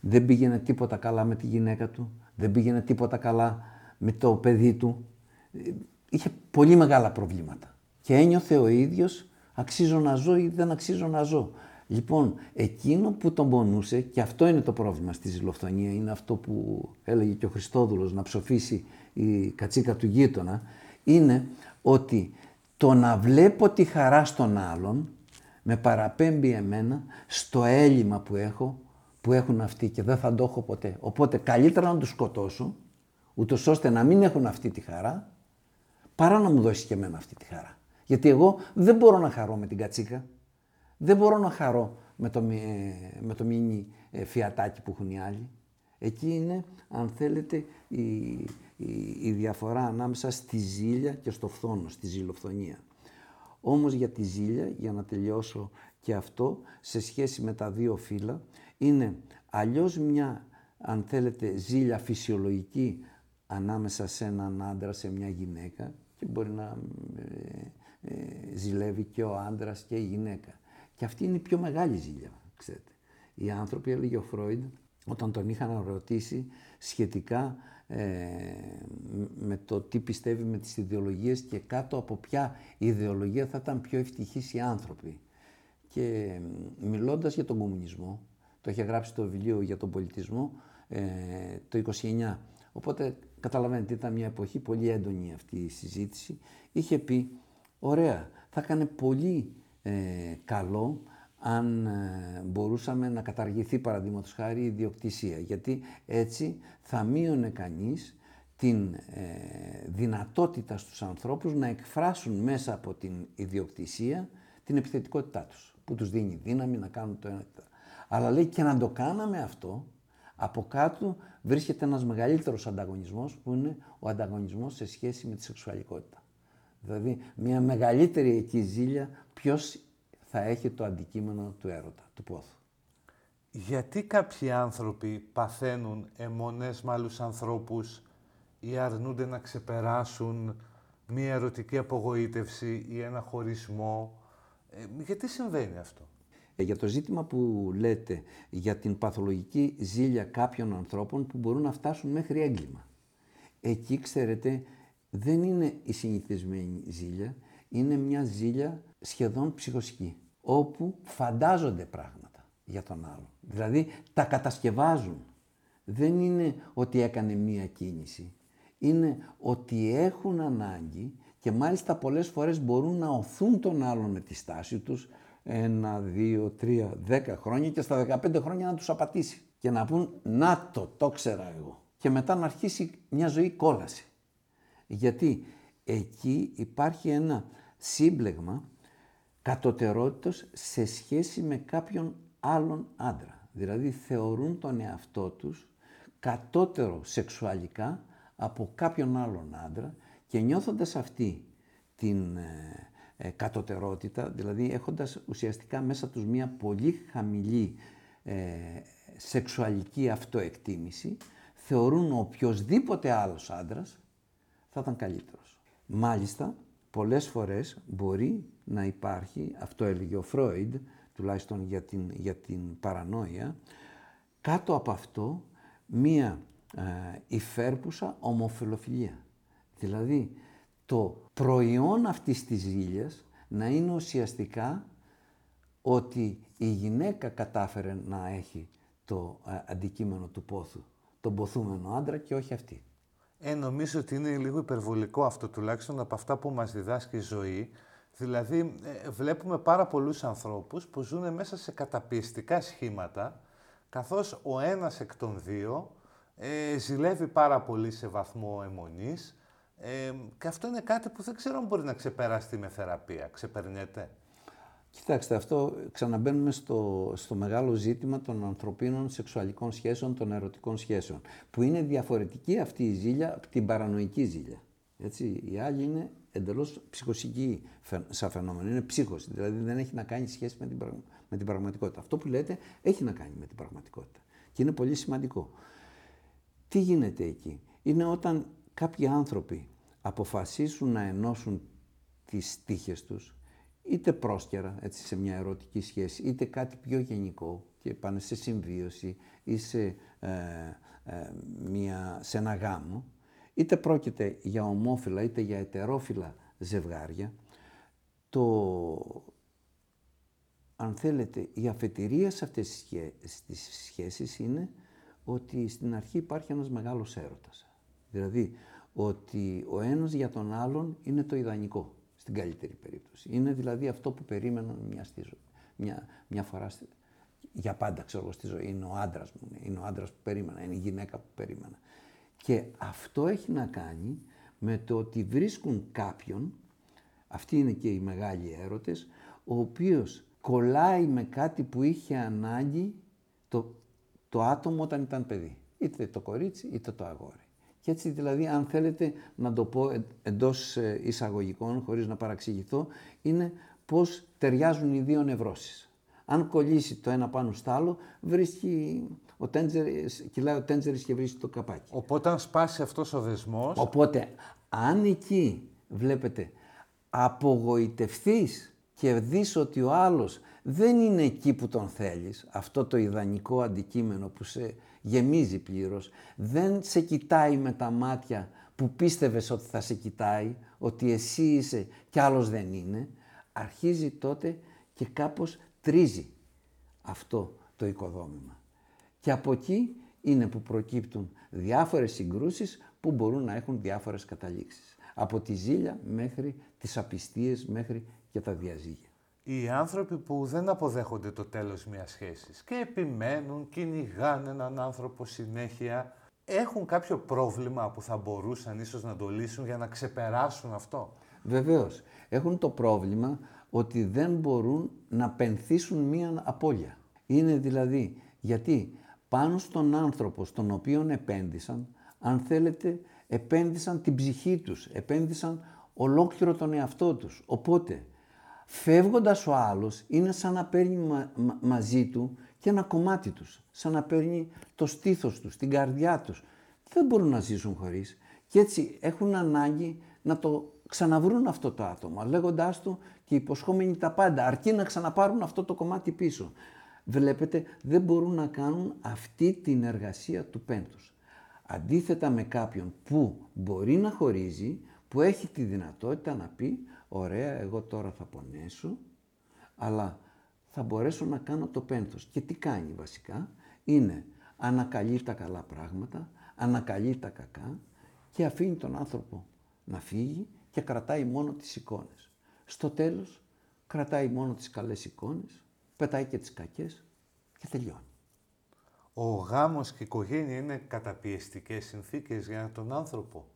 δεν πήγαινε τίποτα καλά με τη γυναίκα του, δεν πήγαινε τίποτα καλά με το παιδί του. Ε, Είχε πολύ μεγάλα προβλήματα και ένιωθε ο ίδιος αξίζω να ζω ή δεν αξίζω να ζω. Λοιπόν, εκείνο που τον πονούσε, και αυτό είναι το πρόβλημα στη ζηλοφθονία, είναι αυτό που έλεγε και ο Χριστόδουλος να ψοφήσει η κατσίκα του γείτονα, είναι ότι το να βλέπω τη χαρά στον άλλον με παραπέμπει εμένα στο έλλειμμα που έχω, που έχουν αυτοί και δεν θα το έχω ποτέ. Οπότε καλύτερα να τους σκοτώσω, ούτως ώστε να μην έχουν αυτή τη χαρά, παρά να μου δώσει και εμένα αυτή τη χαρά. Γιατί εγώ δεν μπορώ να χαρώ με την κατσίκα. Δεν μπορώ να χαρώ με το, μι- με το μίνι ε, φιατάκι που έχουν οι άλλοι. Εκεί είναι, αν θέλετε, η, η, η διαφορά ανάμεσα στη ζήλια και στο φθόνο, στη ζηλοφθονία. Όμως για τη ζήλια, για να τελειώσω και αυτό, σε σχέση με τα δύο φύλλα, είναι αλλιώς μια, αν θέλετε, ζήλια φυσιολογική ανάμεσα σε έναν άντρα, σε μια γυναίκα και μπορεί να ε, ε, ζηλεύει και ο άντρας και η γυναίκα. Και αυτή είναι η πιο μεγάλη ζήλια, ξέρετε. Οι άνθρωποι, έλεγε ο Φρόιντ, όταν τον είχαν ρωτήσει σχετικά ε, με το τι πιστεύει με τις ιδεολογίες και κάτω από ποια ιδεολογία θα ήταν πιο ευτυχείς οι άνθρωποι. Και μιλώντας για τον κομμουνισμό, το είχε γράψει το βιβλίο για τον πολιτισμό ε, το 29. Οπότε καταλαβαίνετε ήταν μια εποχή πολύ έντονη αυτή η συζήτηση. Είχε πει, ωραία, θα έκανε πολύ ε, καλό αν ε, μπορούσαμε να καταργηθεί παραδείγματος χάρη η ιδιοκτησία. Γιατί έτσι θα μείωνε κανείς την ε, δυνατότητα στους ανθρώπους να εκφράσουν μέσα από την ιδιοκτησία την επιθετικότητά τους, που τους δίνει δύναμη να κάνουν το ένα και το άλλο. Αλλά λέει και να το κάναμε αυτό, από κάτω βρίσκεται ένας μεγαλύτερος ανταγωνισμός που είναι ο ανταγωνισμός σε σχέση με τη σεξουαλικότητα. Δηλαδή μια μεγαλύτερη εκεί ζήλια ποιος θα έχει το αντικείμενο του έρωτα, του πόθου. Γιατί κάποιοι άνθρωποι παθαίνουν αιμονές με άλλους ανθρώπους ή αρνούνται να ξεπεράσουν μία ερωτική απογοήτευση ή ένα χωρισμό; Ε, γιατί συμβαίνει αυτό; Ε, για το ζήτημα που λέτε για την παθολογική ζήλια κάποιων ανθρώπων που μπορούν να φτάσουν μέχρι έγκλημα. Εκεί, ξέρετε, δεν είναι η συνηθισμένη ζήλια, είναι μια ζήλια σχεδόν ψυχοσική, όπου φαντάζονται πράγματα για τον άλλο. Δηλαδή, τα κατασκευάζουν. Δεν είναι ότι έκανε μία κίνηση. Είναι ότι έχουν ανάγκη και μάλιστα πολλές φορές μπορούν να οθούν τον άλλον με τη στάση τους ένα, δύο, τρία, δέκα χρόνια και στα δεκαπέντε χρόνια να τους απατήσει και να πούν «Να το, το ξέρα εγώ» και μετά να αρχίσει μια ζωή κόλαση. Γιατί εκεί υπάρχει ένα σύμπλεγμα κατωτερότητος σε σχέση με κάποιον άλλον άντρα. Δηλαδή θεωρούν τον εαυτό τους κατώτερο σεξουαλικά από κάποιον άλλον άντρα και νιώθοντας αυτή την ε, ε, κατωτερότητα, δηλαδή έχοντας ουσιαστικά μέσα τους μια πολύ χαμηλή ε, σεξουαλική αυτοεκτίμηση, θεωρούν οποιοδήποτε άλλος άντρας θα ήταν καλύτερος. Μάλιστα, πολλές φορές μπορεί να υπάρχει, αυτό έλεγε ο Φρόιντ, τουλάχιστον για την, για την παρανόια, κάτω από αυτό μία ε, υφέρπουσα ομοφιλοφιλία. Δηλαδή, το προϊόν αυτής της ζήλιας να είναι ουσιαστικά ότι η γυναίκα κατάφερε να έχει το ε, αντικείμενο του πόθου, τον ποθούμενο άντρα και όχι αυτή. Ε, νομίζω ότι είναι λίγο υπερβολικό αυτό τουλάχιστον από αυτά που μας διδάσκει η ζωή. Δηλαδή, ε, βλέπουμε πάρα πολλούς ανθρώπους που ζουν μέσα σε καταπιεστικά σχήματα, καθώς ο ένας εκ των δύο ε, ζηλεύει πάρα πολύ σε βαθμό αιμονής ε, και αυτό είναι κάτι που δεν ξέρω αν μπορεί να ξεπεράσει με θεραπεία. Ξεπερνιέται; Κοιτάξτε, αυτό ξαναμπαίνουμε στο, στο μεγάλο ζήτημα των ανθρωπίνων σεξουαλικών σχέσεων, των ερωτικών σχέσεων. Που είναι διαφορετική αυτή η ζήλια από την παρανοϊκή ζήλια. Έτσι, η άλλη είναι εντελώς ψυχοσυγγυή σαν φαινόμενο. Είναι ψύχωση. Δηλαδή δεν έχει να κάνει σχέση με την, με την πραγματικότητα. Αυτό που λέτε έχει να κάνει με την πραγματικότητα. Και είναι πολύ σημαντικό. Τι γίνεται εκεί; Είναι όταν κάποιοι άνθρωποι αποφασίσουν να ενώσουν τις τύχες τους είτε πρόσκαιρα, έτσι, σε μια ερωτική σχέση, είτε κάτι πιο γενικό και πάνε σε συμβίωση ή σε, ε, ε, μια, σε ένα γάμο, είτε πρόκειται για ομόφυλα είτε για ετερόφυλα ζευγάρια, το, αν θέλετε, η αφετηρία σε αυτές τις σχέσεις είναι ότι στην αρχή υπάρχει ένας μεγάλος έρωτας. Δηλαδή, ότι ο ένας για τον άλλον είναι το ιδανικό στην καλύτερη περίπτωση. Είναι δηλαδή αυτό που περίμεναν μια, στη ζωή, μια, μια φορά στη, για πάντα ξέρω στη ζωή. Είναι ο άντρας μου, είναι ο άντρας που περίμενα, είναι η γυναίκα που περίμενα. Και αυτό έχει να κάνει με το ότι βρίσκουν κάποιον, αυτοί είναι και οι μεγάλοι έρωτες, ο οποίος κολλάει με κάτι που είχε ανάγκη το, το άτομο όταν ήταν παιδί. Είτε το κορίτσι είτε το αγόρι. Και έτσι δηλαδή, αν θέλετε να το πω εντός ε, εισαγωγικών, χωρίς να παραξηγηθώ, είναι πώς ταιριάζουν οι δύο νευρώσεις. Αν κολλήσει το ένα πάνω στο άλλο, βρίσκει ο τέντζερης, κυλάει ο τέντζερης και βρίσκει το καπάκι. Οπότε αν σπάσει αυτός ο δεσμός... Οπότε, αν εκεί, βλέπετε, απογοητευθείς και δεις ότι ο άλλος δεν είναι εκεί που τον θέλεις, αυτό το ιδανικό αντικείμενο που σε γεμίζει πλήρως, δεν σε κοιτάει με τα μάτια που πίστευες ότι θα σε κοιτάει, ότι εσύ είσαι και άλλος δεν είναι, αρχίζει τότε και κάπως τρίζει αυτό το οικοδόμημα. Και από εκεί είναι που προκύπτουν διάφορες συγκρούσεις που μπορούν να έχουν διάφορες καταλήξεις. Από τη ζήλια μέχρι τις απιστίες, μέχρι και τα διαζύγια οι άνθρωποι που δεν αποδέχονται το τέλος μιας σχέσης και επιμένουν, κυνηγάνε έναν άνθρωπο συνέχεια, έχουν κάποιο πρόβλημα που θα μπορούσαν ίσως να το λύσουν για να ξεπεράσουν αυτό; Βεβαίως. Έχουν το πρόβλημα ότι δεν μπορούν να πενθήσουν μία απώλεια. Είναι δηλαδή γιατί πάνω στον άνθρωπο στον οποίο επένδυσαν, αν θέλετε, επένδυσαν την ψυχή τους, επένδυσαν ολόκληρο τον εαυτό τους. Οπότε φεύγοντας ο άλλος είναι σαν να παίρνει μαζί του και ένα κομμάτι τους, σαν να παίρνει το στήθος τους, την καρδιά τους. Δεν μπορούν να ζήσουν χωρίς και έτσι έχουν ανάγκη να το ξαναβρούν αυτό το άτομο, λέγοντάς του και υποσχόμενοι τα πάντα, αρκεί να ξαναπάρουν αυτό το κομμάτι πίσω. Βλέπετε, δεν μπορούν να κάνουν αυτή την εργασία του πέντους. Αντίθετα με κάποιον που μπορεί να χωρίζει, που έχει τη δυνατότητα να πει ωραία, εγώ τώρα θα πονέσω, αλλά θα μπορέσω να κάνω το πένθος. Και τι κάνει βασικά, είναι ανακαλεί τα καλά πράγματα, ανακαλεί τα κακά και αφήνει τον άνθρωπο να φύγει και κρατάει μόνο τις εικόνες. Στο τέλος κρατάει μόνο τις καλές εικόνες, πετάει και τις κακές και τελειώνει. Ο γάμος και η οικογένεια είναι καταπιεστικές συνθήκες για τον άνθρωπο.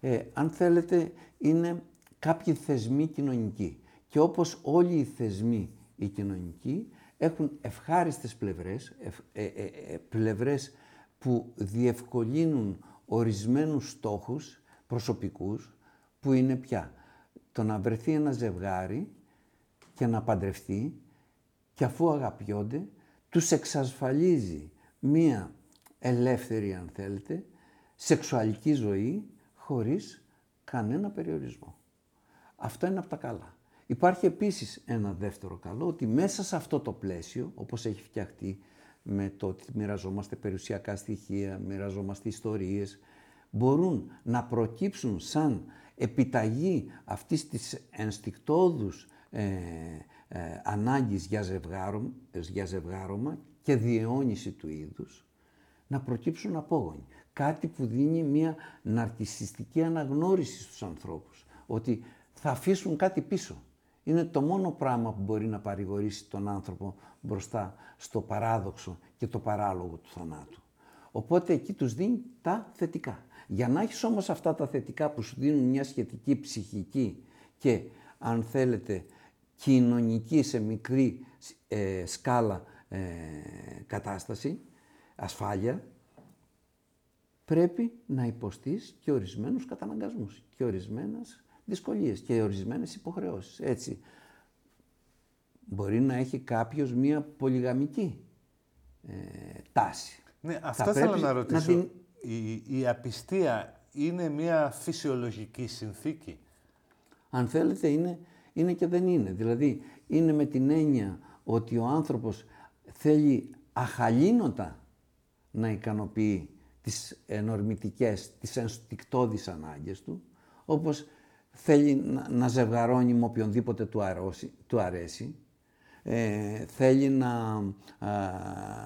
Ε, αν θέλετε, είναι κάποιοι θεσμοί κοινωνικοί. Και όπως όλοι οι θεσμοί οι κοινωνικοί έχουν ευχάριστες πλευρές, ε, ε, ε, πλευρές που διευκολύνουν ορισμένους στόχους προσωπικούς, που είναι πια το να βρεθεί ένα ζευγάρι και να παντρευτεί και αφού αγαπιόνται, τους εξασφαλίζει μία ελεύθερη, αν θέλετε, σεξουαλική ζωή χωρίς κανένα περιορισμό. Αυτό είναι από τα καλά. Υπάρχει επίσης ένα δεύτερο καλό, ότι μέσα σε αυτό το πλαίσιο, όπως έχει φτιαχτεί με το ότι μοιραζόμαστε περιουσιακά στοιχεία, μοιραζόμαστε ιστορίες, μπορούν να προκύψουν σαν επιταγή αυτής της ενστικτόδους ε, ε, ανάγκης για, ζευγάρωμα, για ζευγάρωμα και διαιώνιση του είδους, να προκύψουν απόγονοι. Κάτι που δίνει μια ναρκισιστική αναγνώριση στους ανθρώπους, ότι θα αφήσουν κάτι πίσω. Είναι το μόνο πράγμα που μπορεί να παρηγορήσει τον άνθρωπο μπροστά στο παράδοξο και το παράλογο του θανάτου. Οπότε εκεί τους δίνει τα θετικά. Για να έχεις όμως αυτά τα θετικά που σου δίνουν μια σχετική ψυχική και αν θέλετε κοινωνική σε μικρή ε, σκάλα ε, κατάσταση, ασφάλεια, πρέπει να υποστείς και ορισμένους καταναγκασμούς και ορισμένες δυσκολίες και ορισμένες υποχρεώσεις. Έτσι, μπορεί να έχει κάποιος μία πολυγαμική ε, τάση. Ναι, αυτό θέλω να ρωτήσω. η, η απιστία είναι μία φυσιολογική συνθήκη; Αν θέλετε είναι, είναι και δεν είναι. Δηλαδή είναι με την έννοια ότι ο άνθρωπος θέλει αχαλήνοτα να ικανοποιεί τις ενορμητικές, τις ενστικτώδεις ανάγκες του, όπως θέλει να, να ζευγαρώνει με οποιονδήποτε του, του αρέσει, ε, θέλει να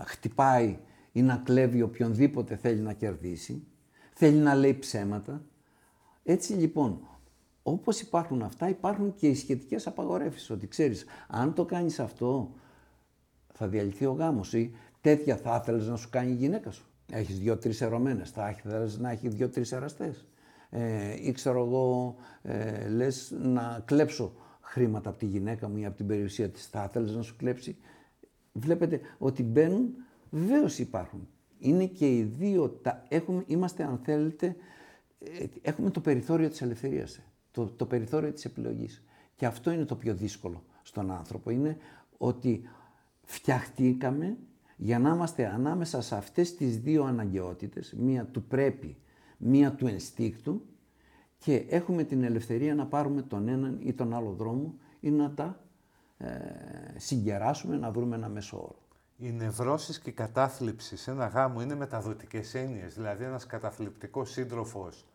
χτυπάει ή να κλέβει οποιονδήποτε θέλει να κερδίσει, θέλει να λέει ψέματα. Έτσι λοιπόν, όπως υπάρχουν αυτά, υπάρχουν και οι σχετικές απαγορεύσεις, ότι ξέρεις, αν το κάνεις αυτό, θα διαλυθεί ο γάμος ή τέτοια θα ήθελες να σου κάνει η γυναίκα σου. Έχεις δύο-τρεις ερωμένες, θα ήθελες να έχει δύο-τρεις εραστές. Ε, ή ξέρω εγώ, ε, λες να κλέψω χρήματα από τη γυναίκα μου ή από την περιουσία της, θα ήθελες να σου κλέψει. Βλέπετε ότι μπαίνουν, βεβαίως υπάρχουν. Είναι και οι δύο, τα, έχουμε, είμαστε αν θέλετε, ε, έχουμε το περιθώριο της ελευθερίας, το, το περιθώριο της επιλογής. Και αυτό είναι το πιο δύσκολο στον άνθρωπο, είναι ότι φτιαχτήκαμε για να είμαστε ανάμεσα σε αυτές τις δύο αναγκαιότητες, μία του πρέπει, μία του ενστίκτου και έχουμε την ελευθερία να πάρουμε τον έναν ή τον άλλο δρόμο ή να τα ε, συγκεράσουμε, να βρούμε ένα μέσο όρο. Οι νευρώσεις και η κατάθλιψη σε ένα γάμο είναι μεταδοτικές έννοιες. Δηλαδή ένας καταθλιπτικός σύντροφος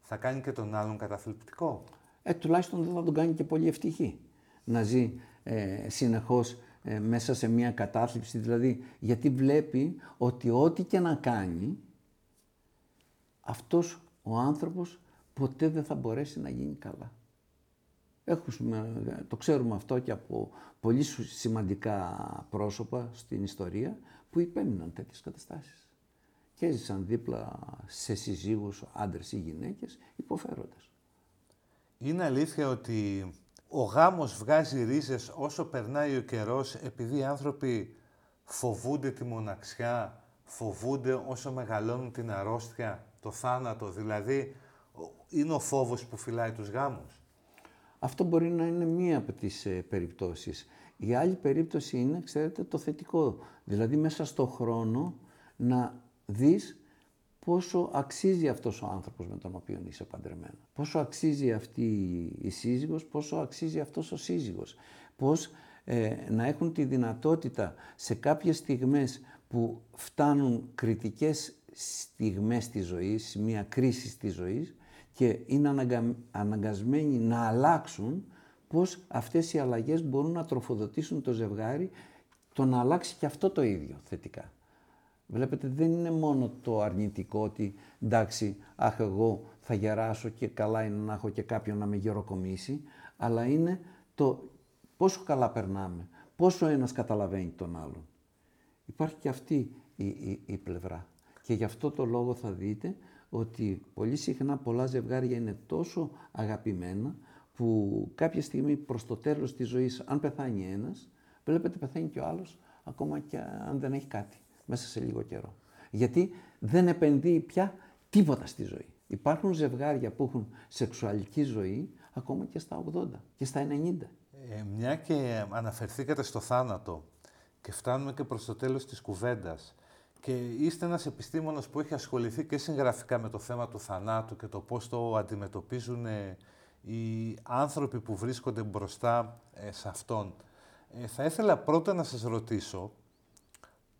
θα κάνει και τον άλλον καταθλιπτικό; Ε, τουλάχιστον δεν θα τον κάνει και πολύ ευτυχή. Να ζει ε, συνεχώς ε, μέσα σε μια κατάθλιψη, δηλαδή γιατί βλέπει ότι ό,τι και να κάνει, αυτός ο άνθρωπος ποτέ δεν θα μπορέσει να γίνει καλά. Έχουμε, το ξέρουμε αυτό και από πολύ σημαντικά πρόσωπα στην ιστορία που υπέμειναν τέτοιες καταστάσεις και έζησαν δίπλα σε συζύγους, άντρες ή γυναίκες, υποφέροντας. Είναι αλήθεια ότι ο γάμος βγάζει ρίζες όσο περνάει ο καιρός επειδή οι άνθρωποι φοβούνται τη μοναξιά, φοβούνται όσο μεγαλώνουν την αρρώστια, το θάνατο. Δηλαδή, είναι ο φόβος που φυλάει τους γάμους. Αυτό μπορεί να είναι μία από τις ε, περιπτώσεις. Η άλλη περίπτωση είναι, ξέρετε, το θετικό. Δηλαδή, μέσα στο χρόνο να δεις πόσο αξίζει αυτός ο άνθρωπος με τον οποίο είσαι παντρεμένο. Πόσο αξίζει αυτή η σύζυγος, πόσο αξίζει αυτός ο σύζυγος. Πώς ε, να έχουν τη δυνατότητα σε κάποιες στιγμές που φτάνουν κριτικές στιγμές της ζωής, μια κρίση της ζωής και είναι αναγκα, αναγκασμένοι να αλλάξουν πώς αυτές οι αλλαγές μπορούν να τροφοδοτήσουν το ζευγάρι το να αλλάξει και αυτό το ίδιο θετικά. Βλέπετε δεν είναι μόνο το αρνητικό ότι εντάξει, αχ εγώ θα γεράσω και καλά είναι να έχω και κάποιον να με γεροκομίσει, αλλά είναι το πόσο καλά περνάμε, πόσο ένας καταλαβαίνει τον άλλον. Υπάρχει και αυτή η, η, η πλευρά. Και γι' αυτό το λόγο θα δείτε ότι πολύ συχνά πολλά ζευγάρια είναι τόσο αγαπημένα που κάποια στιγμή προς το τέλος της ζωής, αν πεθάνει ένας, βλέπετε πεθαίνει και ο άλλος ακόμα και αν δεν έχει κάτι μέσα σε λίγο καιρό. Γιατί δεν επενδύει πια τίποτα στη ζωή. Υπάρχουν ζευγάρια που έχουν σεξουαλική ζωή ακόμα και στα 80 και στα 90. Ε, μια και αναφερθήκατε στο θάνατο και φτάνουμε και προς το τέλος της κουβέντας και είστε ένας επιστήμονας που έχει ασχοληθεί και συγγραφικά με το θέμα του θανάτου και το πώς το αντιμετωπίζουν ε, οι άνθρωποι που βρίσκονται μπροστά ε, σε αυτόν. θα ήθελα πρώτα να σας ρωτήσω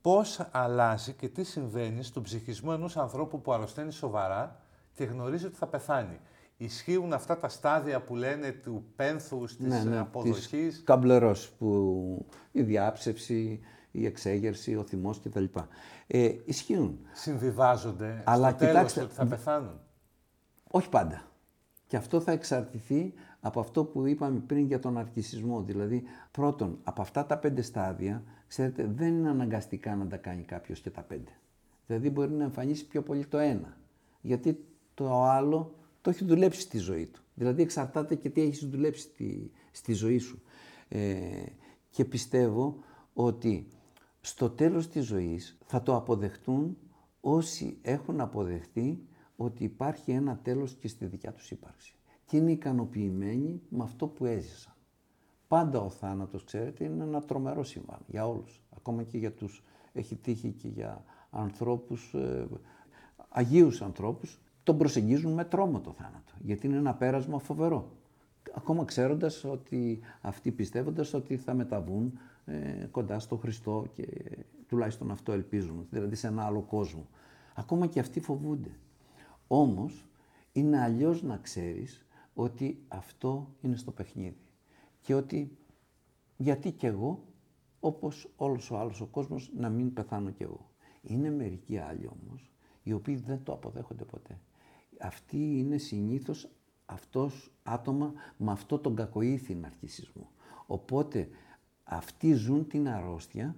πώς αλλάζει και τι συμβαίνει στον ψυχισμό ενός ανθρώπου που αρρωσταίνει σοβαρά και γνωρίζει ότι θα πεθάνει. Ισχύουν αυτά τα στάδια που λένε του πένθους, της ναι, ναι, αποδοχής; Της καμπλερός, που η διάψευση, η εξέγερση, ο θυμός κτλ. Ε, ισχύουν. Συμβιβάζονται Αλλά στο τέλος ότι θα πεθάνουν. Όχι πάντα. Και αυτό θα εξαρτηθεί από αυτό που είπαμε πριν για τον αρκισισμό. Δηλαδή, πρώτον, από αυτά τα πέντε στάδια, ξέρετε, δεν είναι αναγκαστικά να τα κάνει κάποιος και τα πέντε. Δηλαδή, μπορεί να εμφανίσει πιο πολύ το ένα. Γιατί το άλλο το έχει δουλέψει στη ζωή του. Δηλαδή, εξαρτάται και τι έχει δουλέψει στη, στη ζωή σου. Ε, και πιστεύω ότι στο τέλος της ζωής θα το αποδεχτούν όσοι έχουν αποδεχτεί ότι υπάρχει ένα τέλος και στη δικιά τους ύπαρξη. Και είναι ικανοποιημένοι με αυτό που έζησαν. Πάντα ο θάνατος, ξέρετε, είναι ένα τρομερό συμβάν για όλους. Ακόμα και για τους, έχει τύχει και για ανθρώπους, ε, αγίους ανθρώπους, τον προσεγγίζουν με τρόμο το θάνατο. Γιατί είναι ένα πέρασμα φοβερό. Ακόμα ξέροντας ότι, αυτοί πιστεύοντας ότι θα μεταβούν ε, κοντά στο Χριστό και τουλάχιστον αυτό ελπίζουν, δηλαδή σε ένα άλλο κόσμο. Ακόμα και αυτοί φοβούνται. Όμως είναι αλλιώς να ξέρεις ότι αυτό είναι στο παιχνίδι και ότι γιατί κι εγώ, όπως όλος ο άλλος ο κόσμος, να μην πεθάνω κι εγώ. Είναι μερικοί άλλοι όμως, οι οποίοι δεν το αποδέχονται ποτέ. Αυτοί είναι συνήθως αυτός άτομα με αυτό τον κακοήθη ναρκισισμό. Οπότε αυτοί ζουν την αρρώστια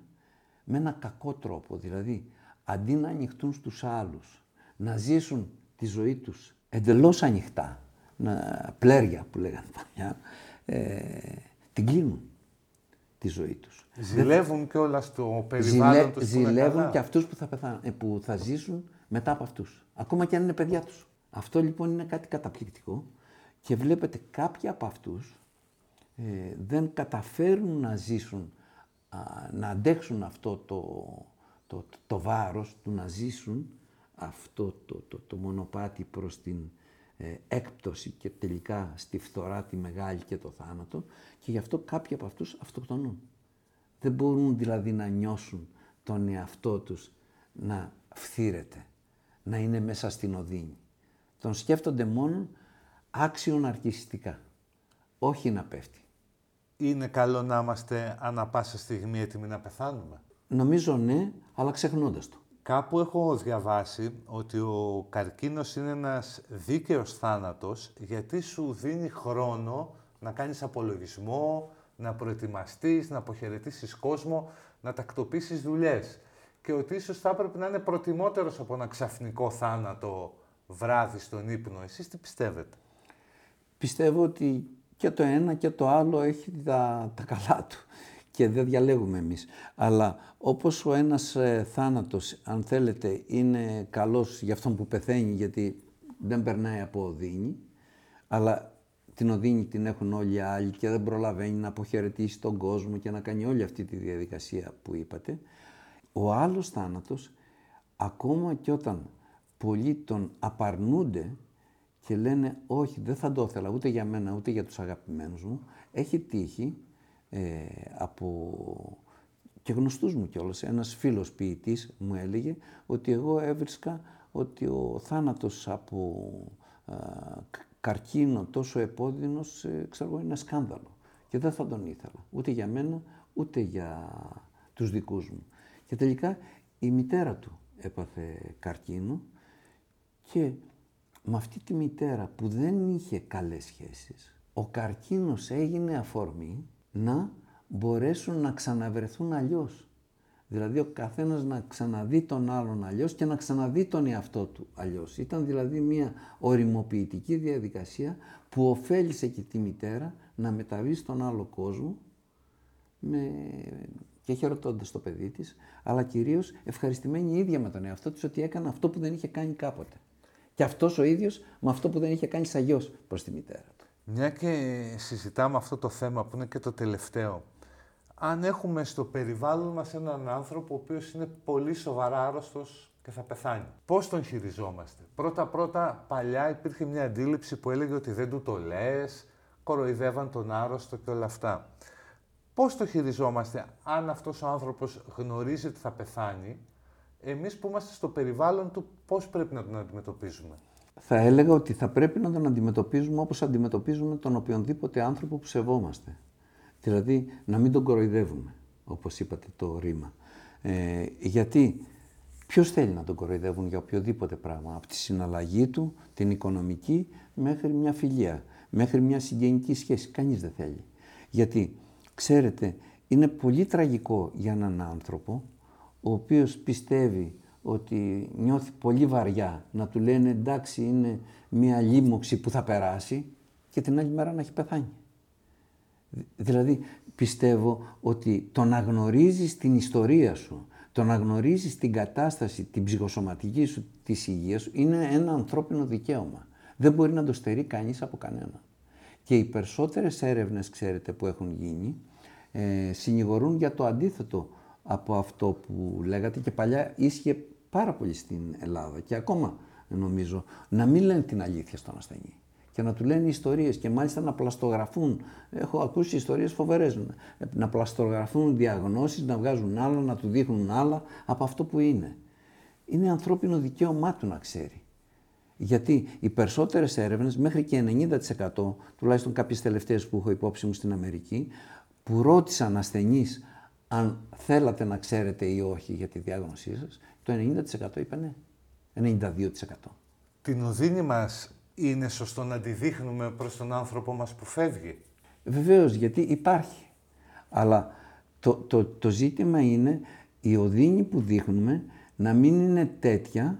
με ένα κακό τρόπο. Δηλαδή, αντί να ανοιχτούν στους άλλους, να ζήσουν τη ζωή τους εντελώς ανοιχτά, να, πλέρια που λέγανε παλιά, ε, την κλείνουν τη ζωή τους. Ζηλεύουν και όλα στο περιβάλλον Ζηλε, τους Ζηλεύουν και αυτούς που θα, πεθάνουν, ε, που θα ζήσουν μετά από αυτούς. Ακόμα και αν είναι παιδιά τους. Αυτό λοιπόν είναι κάτι καταπληκτικό και βλέπετε κάποιοι από αυτούς ε, δεν καταφέρουν να ζήσουν, να αντέξουν αυτό το, το, το, βάρος του να ζήσουν αυτό το, το, το μονοπάτι προς την ε, έκπτωση και τελικά στη φθορά τη μεγάλη και το θάνατο και γι' αυτό κάποιοι από αυτούς αυτοκτονούν. Δεν μπορούν δηλαδή να νιώσουν τον εαυτό τους να φθύρεται, να είναι μέσα στην οδύνη. Τον σκέφτονται μόνο άξιον αρκιστικά, όχι να πέφτει. Είναι καλό να είμαστε ανά πάσα στιγμή έτοιμοι να πεθάνουμε; Νομίζω ναι, αλλά ξεχνώντας το. Κάπου έχω διαβάσει ότι ο καρκίνος είναι ένας δίκαιος θάνατος γιατί σου δίνει χρόνο να κάνεις απολογισμό, να προετοιμαστείς, να αποχαιρετήσεις κόσμο, να τακτοποιήσεις δουλειές. Και ότι ίσως θα έπρεπε να είναι προτιμότερος από ένα ξαφνικό θάνατο βράδυ στον ύπνο. Εσείς τι πιστεύετε; Πιστεύω ότι και το ένα και το άλλο έχει τα, τα καλά του και δεν διαλέγουμε εμείς. Αλλά όπως ο ένας ε, θάνατος, αν θέλετε, είναι καλός για αυτόν που πεθαίνει γιατί δεν περνάει από οδύνη, αλλά την οδύνη την έχουν όλοι οι άλλοι και δεν προλαβαίνει να αποχαιρετήσει τον κόσμο και να κάνει όλη αυτή τη διαδικασία που είπατε. Ο άλλος θάνατος, ακόμα και όταν πολλοί τον απαρνούνται και λένε όχι δεν θα το ήθελα ούτε για μένα ούτε για τους αγαπημένους μου, έχει τύχει ε, από και γνωστούς μου κιόλας. Ένας φίλος ποιητής μου έλεγε ότι εγώ έβρισκα ότι ο θάνατος από καρκίνο τόσο επώδυνος, ε, ξέρω είναι σκάνδαλο. Και δεν θα τον ήθελα, ούτε για μένα, ούτε για τους δικούς μου. Και τελικά η μητέρα του έπαθε καρκίνο και με αυτή τη μητέρα που δεν είχε καλές σχέσεις, ο καρκίνος έγινε αφορμή να μπορέσουν να ξαναβρεθούν αλλιώς. Δηλαδή ο καθένας να ξαναδεί τον άλλον αλλιώς και να ξαναδεί τον εαυτό του αλλιώς. Ήταν δηλαδή μια οριμοποιητική διαδικασία που ωφέλησε και τη μητέρα να μεταβεί στον άλλο κόσμο με... και χαιρετώντας το παιδί της, αλλά κυρίως ευχαριστημένη η ίδια με τον εαυτό της ότι έκανε αυτό που δεν είχε κάνει κάποτε. Και αυτός ο ίδιος με αυτό που δεν είχε κάνει σαγιώς προς τη μητέρα. Μια και συζητάμε αυτό το θέμα που είναι και το τελευταίο. Αν έχουμε στο περιβάλλον μας έναν άνθρωπο ο οποίος είναι πολύ σοβαρά άρρωστος και θα πεθάνει. Πώς τον χειριζόμαστε; Πρώτα-πρώτα παλιά υπήρχε μια αντίληψη που έλεγε ότι δεν του το λες, κοροϊδεύαν τον άρρωστο και όλα αυτά. Πώς το χειριζόμαστε αν αυτός ο άνθρωπος γνωρίζει ότι θα πεθάνει, εμείς που είμαστε στο περιβάλλον του πώς πρέπει να τον αντιμετωπίζουμε. Θα έλεγα ότι θα πρέπει να τον αντιμετωπίζουμε όπως αντιμετωπίζουμε τον οποιονδήποτε άνθρωπο που σεβόμαστε. Δηλαδή να μην τον κοροϊδεύουμε, όπως είπατε το ρήμα. Ε, γιατί ποιος θέλει να τον κοροϊδεύουν για οποιοδήποτε πράγμα, από τη συναλλαγή του, την οικονομική, μέχρι μια φιλία, μέχρι μια συγγενική σχέση. Κανείς δεν θέλει. Γιατί, ξέρετε, είναι πολύ τραγικό για έναν άνθρωπο, ο οποίος πιστεύει ότι νιώθει πολύ βαριά να του λένε εντάξει είναι μια λίμωξη που θα περάσει και την άλλη μέρα να έχει πεθάνει. Δηλαδή πιστεύω ότι το να γνωρίζεις την ιστορία σου, το να γνωρίζεις την κατάσταση, την ψυχοσωματική σου, της υγείας σου, είναι ένα ανθρώπινο δικαίωμα. Δεν μπορεί να το στερεί κανείς από κανένα. Και οι περισσότερες έρευνες, ξέρετε, που έχουν γίνει, ε, συνηγορούν για το αντίθετο από αυτό που λέγατε και παλιά ίσχυε πάρα πολύ στην Ελλάδα και ακόμα νομίζω να μην λένε την αλήθεια στον ασθενή και να του λένε ιστορίες και μάλιστα να πλαστογραφούν. Έχω ακούσει ιστορίες φοβερές. Να πλαστογραφούν διαγνώσεις, να βγάζουν άλλα, να του δείχνουν άλλα από αυτό που είναι. Είναι ανθρώπινο δικαίωμά του να ξέρει. Γιατί οι περισσότερες έρευνες, μέχρι και 90%, τουλάχιστον κάποιες τελευταίες που έχω υπόψη μου στην Αμερική, που ρώτησαν ασθενείς αν θέλατε να ξέρετε ή όχι για τη διάγνωσή σας, το 90% είπε ναι. 92%. Την οδύνη μας είναι σωστό να τη δείχνουμε προς τον άνθρωπο μας που φεύγει; Βεβαίως, γιατί υπάρχει. Αλλά το, το, το ζήτημα είναι η οδύνη που δείχνουμε να μην είναι τέτοια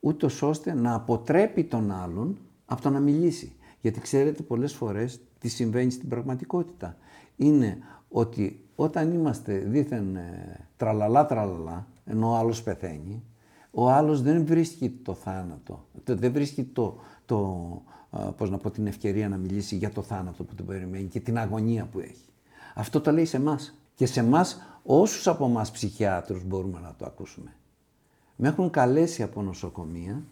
ούτως ώστε να αποτρέπει τον άλλον από το να μιλήσει. Γιατί ξέρετε πολλές φορές τι συμβαίνει στην πραγματικότητα. Είναι ότι όταν είμαστε δήθεν ε, τραλαλά τραλαλά, ενώ ο άλλος πεθαίνει, ο άλλος δεν βρίσκει το θάνατο, δεν βρίσκει το, το, πώς να πω, την ευκαιρία να μιλήσει για το θάνατο που τον περιμένει και την αγωνία που έχει. Αυτό το λέει σε εμάς. Και σε εμάς, όσους από εμάς ψυχιάτρους μπορούμε να το ακούσουμε. Με έχουν καλέσει από νοσοκομεία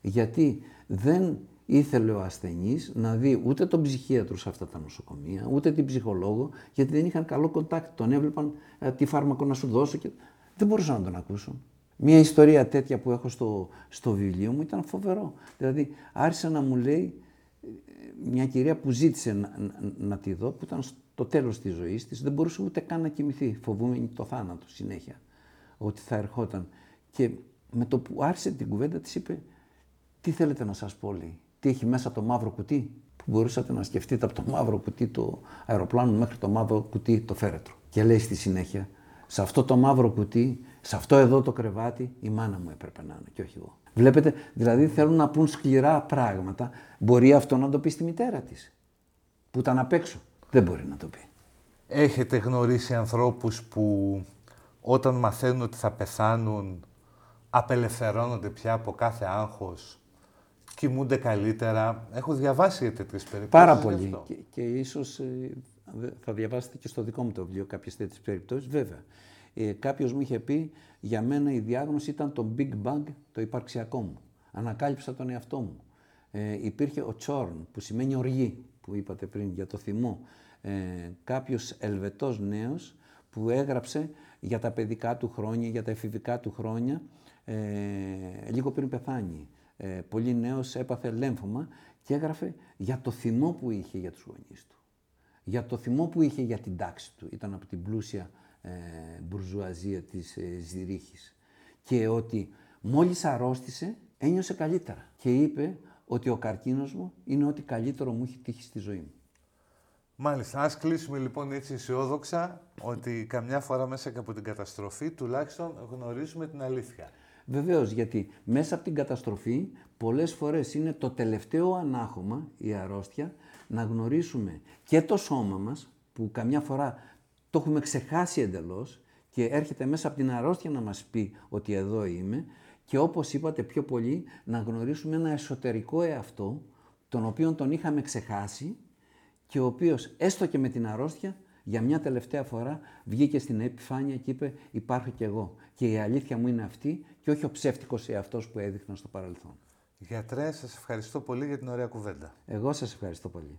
γιατί δεν ήθελε ο ασθενής να δει ούτε τον ψυχίατρο σε αυτά τα νοσοκομεία, ούτε την ψυχολόγο, γιατί δεν είχαν καλό κοντάκτ. Τον έβλεπαν ε, τι φάρμακο να σου δώσω και δεν μπορούσαν να τον ακούσουν. Μια ιστορία τέτοια που έχω στο, στο βιβλίο μου ήταν φοβερό. Δηλαδή άρχισε να μου λέει ε, μια κυρία που ζήτησε να, να, τη δω, που ήταν στο τέλος της ζωής της, δεν μπορούσε ούτε καν να κοιμηθεί, φοβούμενη το θάνατο συνέχεια, ότι θα ερχόταν. Και με το που άρχισε την κουβέντα της είπε, τι θέλετε να σας πω, λέει, τι έχει μέσα το μαύρο κουτί, που μπορούσατε να σκεφτείτε από το μαύρο κουτί του αεροπλάνου μέχρι το μαύρο κουτί το φέρετρο. Και λέει στη συνέχεια, σε αυτό το μαύρο κουτί, σε αυτό εδώ το κρεβάτι, η μάνα μου έπρεπε να είναι και όχι εγώ. Βλέπετε, δηλαδή θέλουν να πούν σκληρά πράγματα. Μπορεί αυτό να το πει στη μητέρα της, που ήταν απ' έξω. Δεν μπορεί να το πει. Έχετε γνωρίσει ανθρώπους που όταν μαθαίνουν ότι θα πεθάνουν, απελευθερώνονται πια από κάθε άγχος, κοιμούνται καλύτερα. Έχω διαβάσει για τέτοιες περιπτώσεις. Πάρα πολύ. Και, και ίσως ε, θα διαβάσετε και στο δικό μου το βιβλίο κάποιες τέτοιες περιπτώσεις, βέβαια. Ε, Κάποιος μου είχε πει, για μένα η διάγνωση ήταν το Big Bang, το υπαρξιακό μου. Ανακάλυψα τον εαυτό μου. Ε, υπήρχε ο Τσόρν, που σημαίνει οργή, που είπατε πριν για το θυμό. Ε, κάποιος ελβετός νέος που έγραψε για τα παιδικά του χρόνια, για τα εφηβικά του χρόνια, ε, λίγο πριν πεθάνει. Ε, πολύ νέος έπαθε λέμφωμα και έγραφε για το θυμό που είχε για τους γονείς του για το θυμό που είχε για την τάξη του. Ήταν από την πλούσια ε, μπουρζουαζία της ε, Ζηρίχης. Και ότι μόλις αρρώστησε ένιωσε καλύτερα. Και είπε ότι ο καρκίνος μου είναι ό,τι καλύτερο μου έχει τύχει στη ζωή μου. Μάλιστα. Ας κλείσουμε λοιπόν έτσι αισιόδοξα ότι καμιά φορά μέσα και από την καταστροφή τουλάχιστον γνωρίζουμε την αλήθεια. Βεβαίως, γιατί μέσα από την καταστροφή πολλές φορές είναι το τελευταίο ανάχωμα, η αρρώστια, να γνωρίσουμε και το σώμα μας, που καμιά φορά το έχουμε ξεχάσει εντελώς και έρχεται μέσα από την αρρώστια να μας πει ότι εδώ είμαι και όπως είπατε πιο πολύ να γνωρίσουμε ένα εσωτερικό εαυτό τον οποίο τον είχαμε ξεχάσει και ο οποίος έστω και με την αρρώστια για μια τελευταία φορά βγήκε στην επιφάνεια και είπε υπάρχω κι εγώ και η αλήθεια μου είναι αυτή και όχι ο ψεύτικος εαυτός που έδειχνα στο παρελθόν. Γιατρέ, σας ευχαριστώ πολύ για την ωραία κουβέντα. Εγώ σας ευχαριστώ πολύ.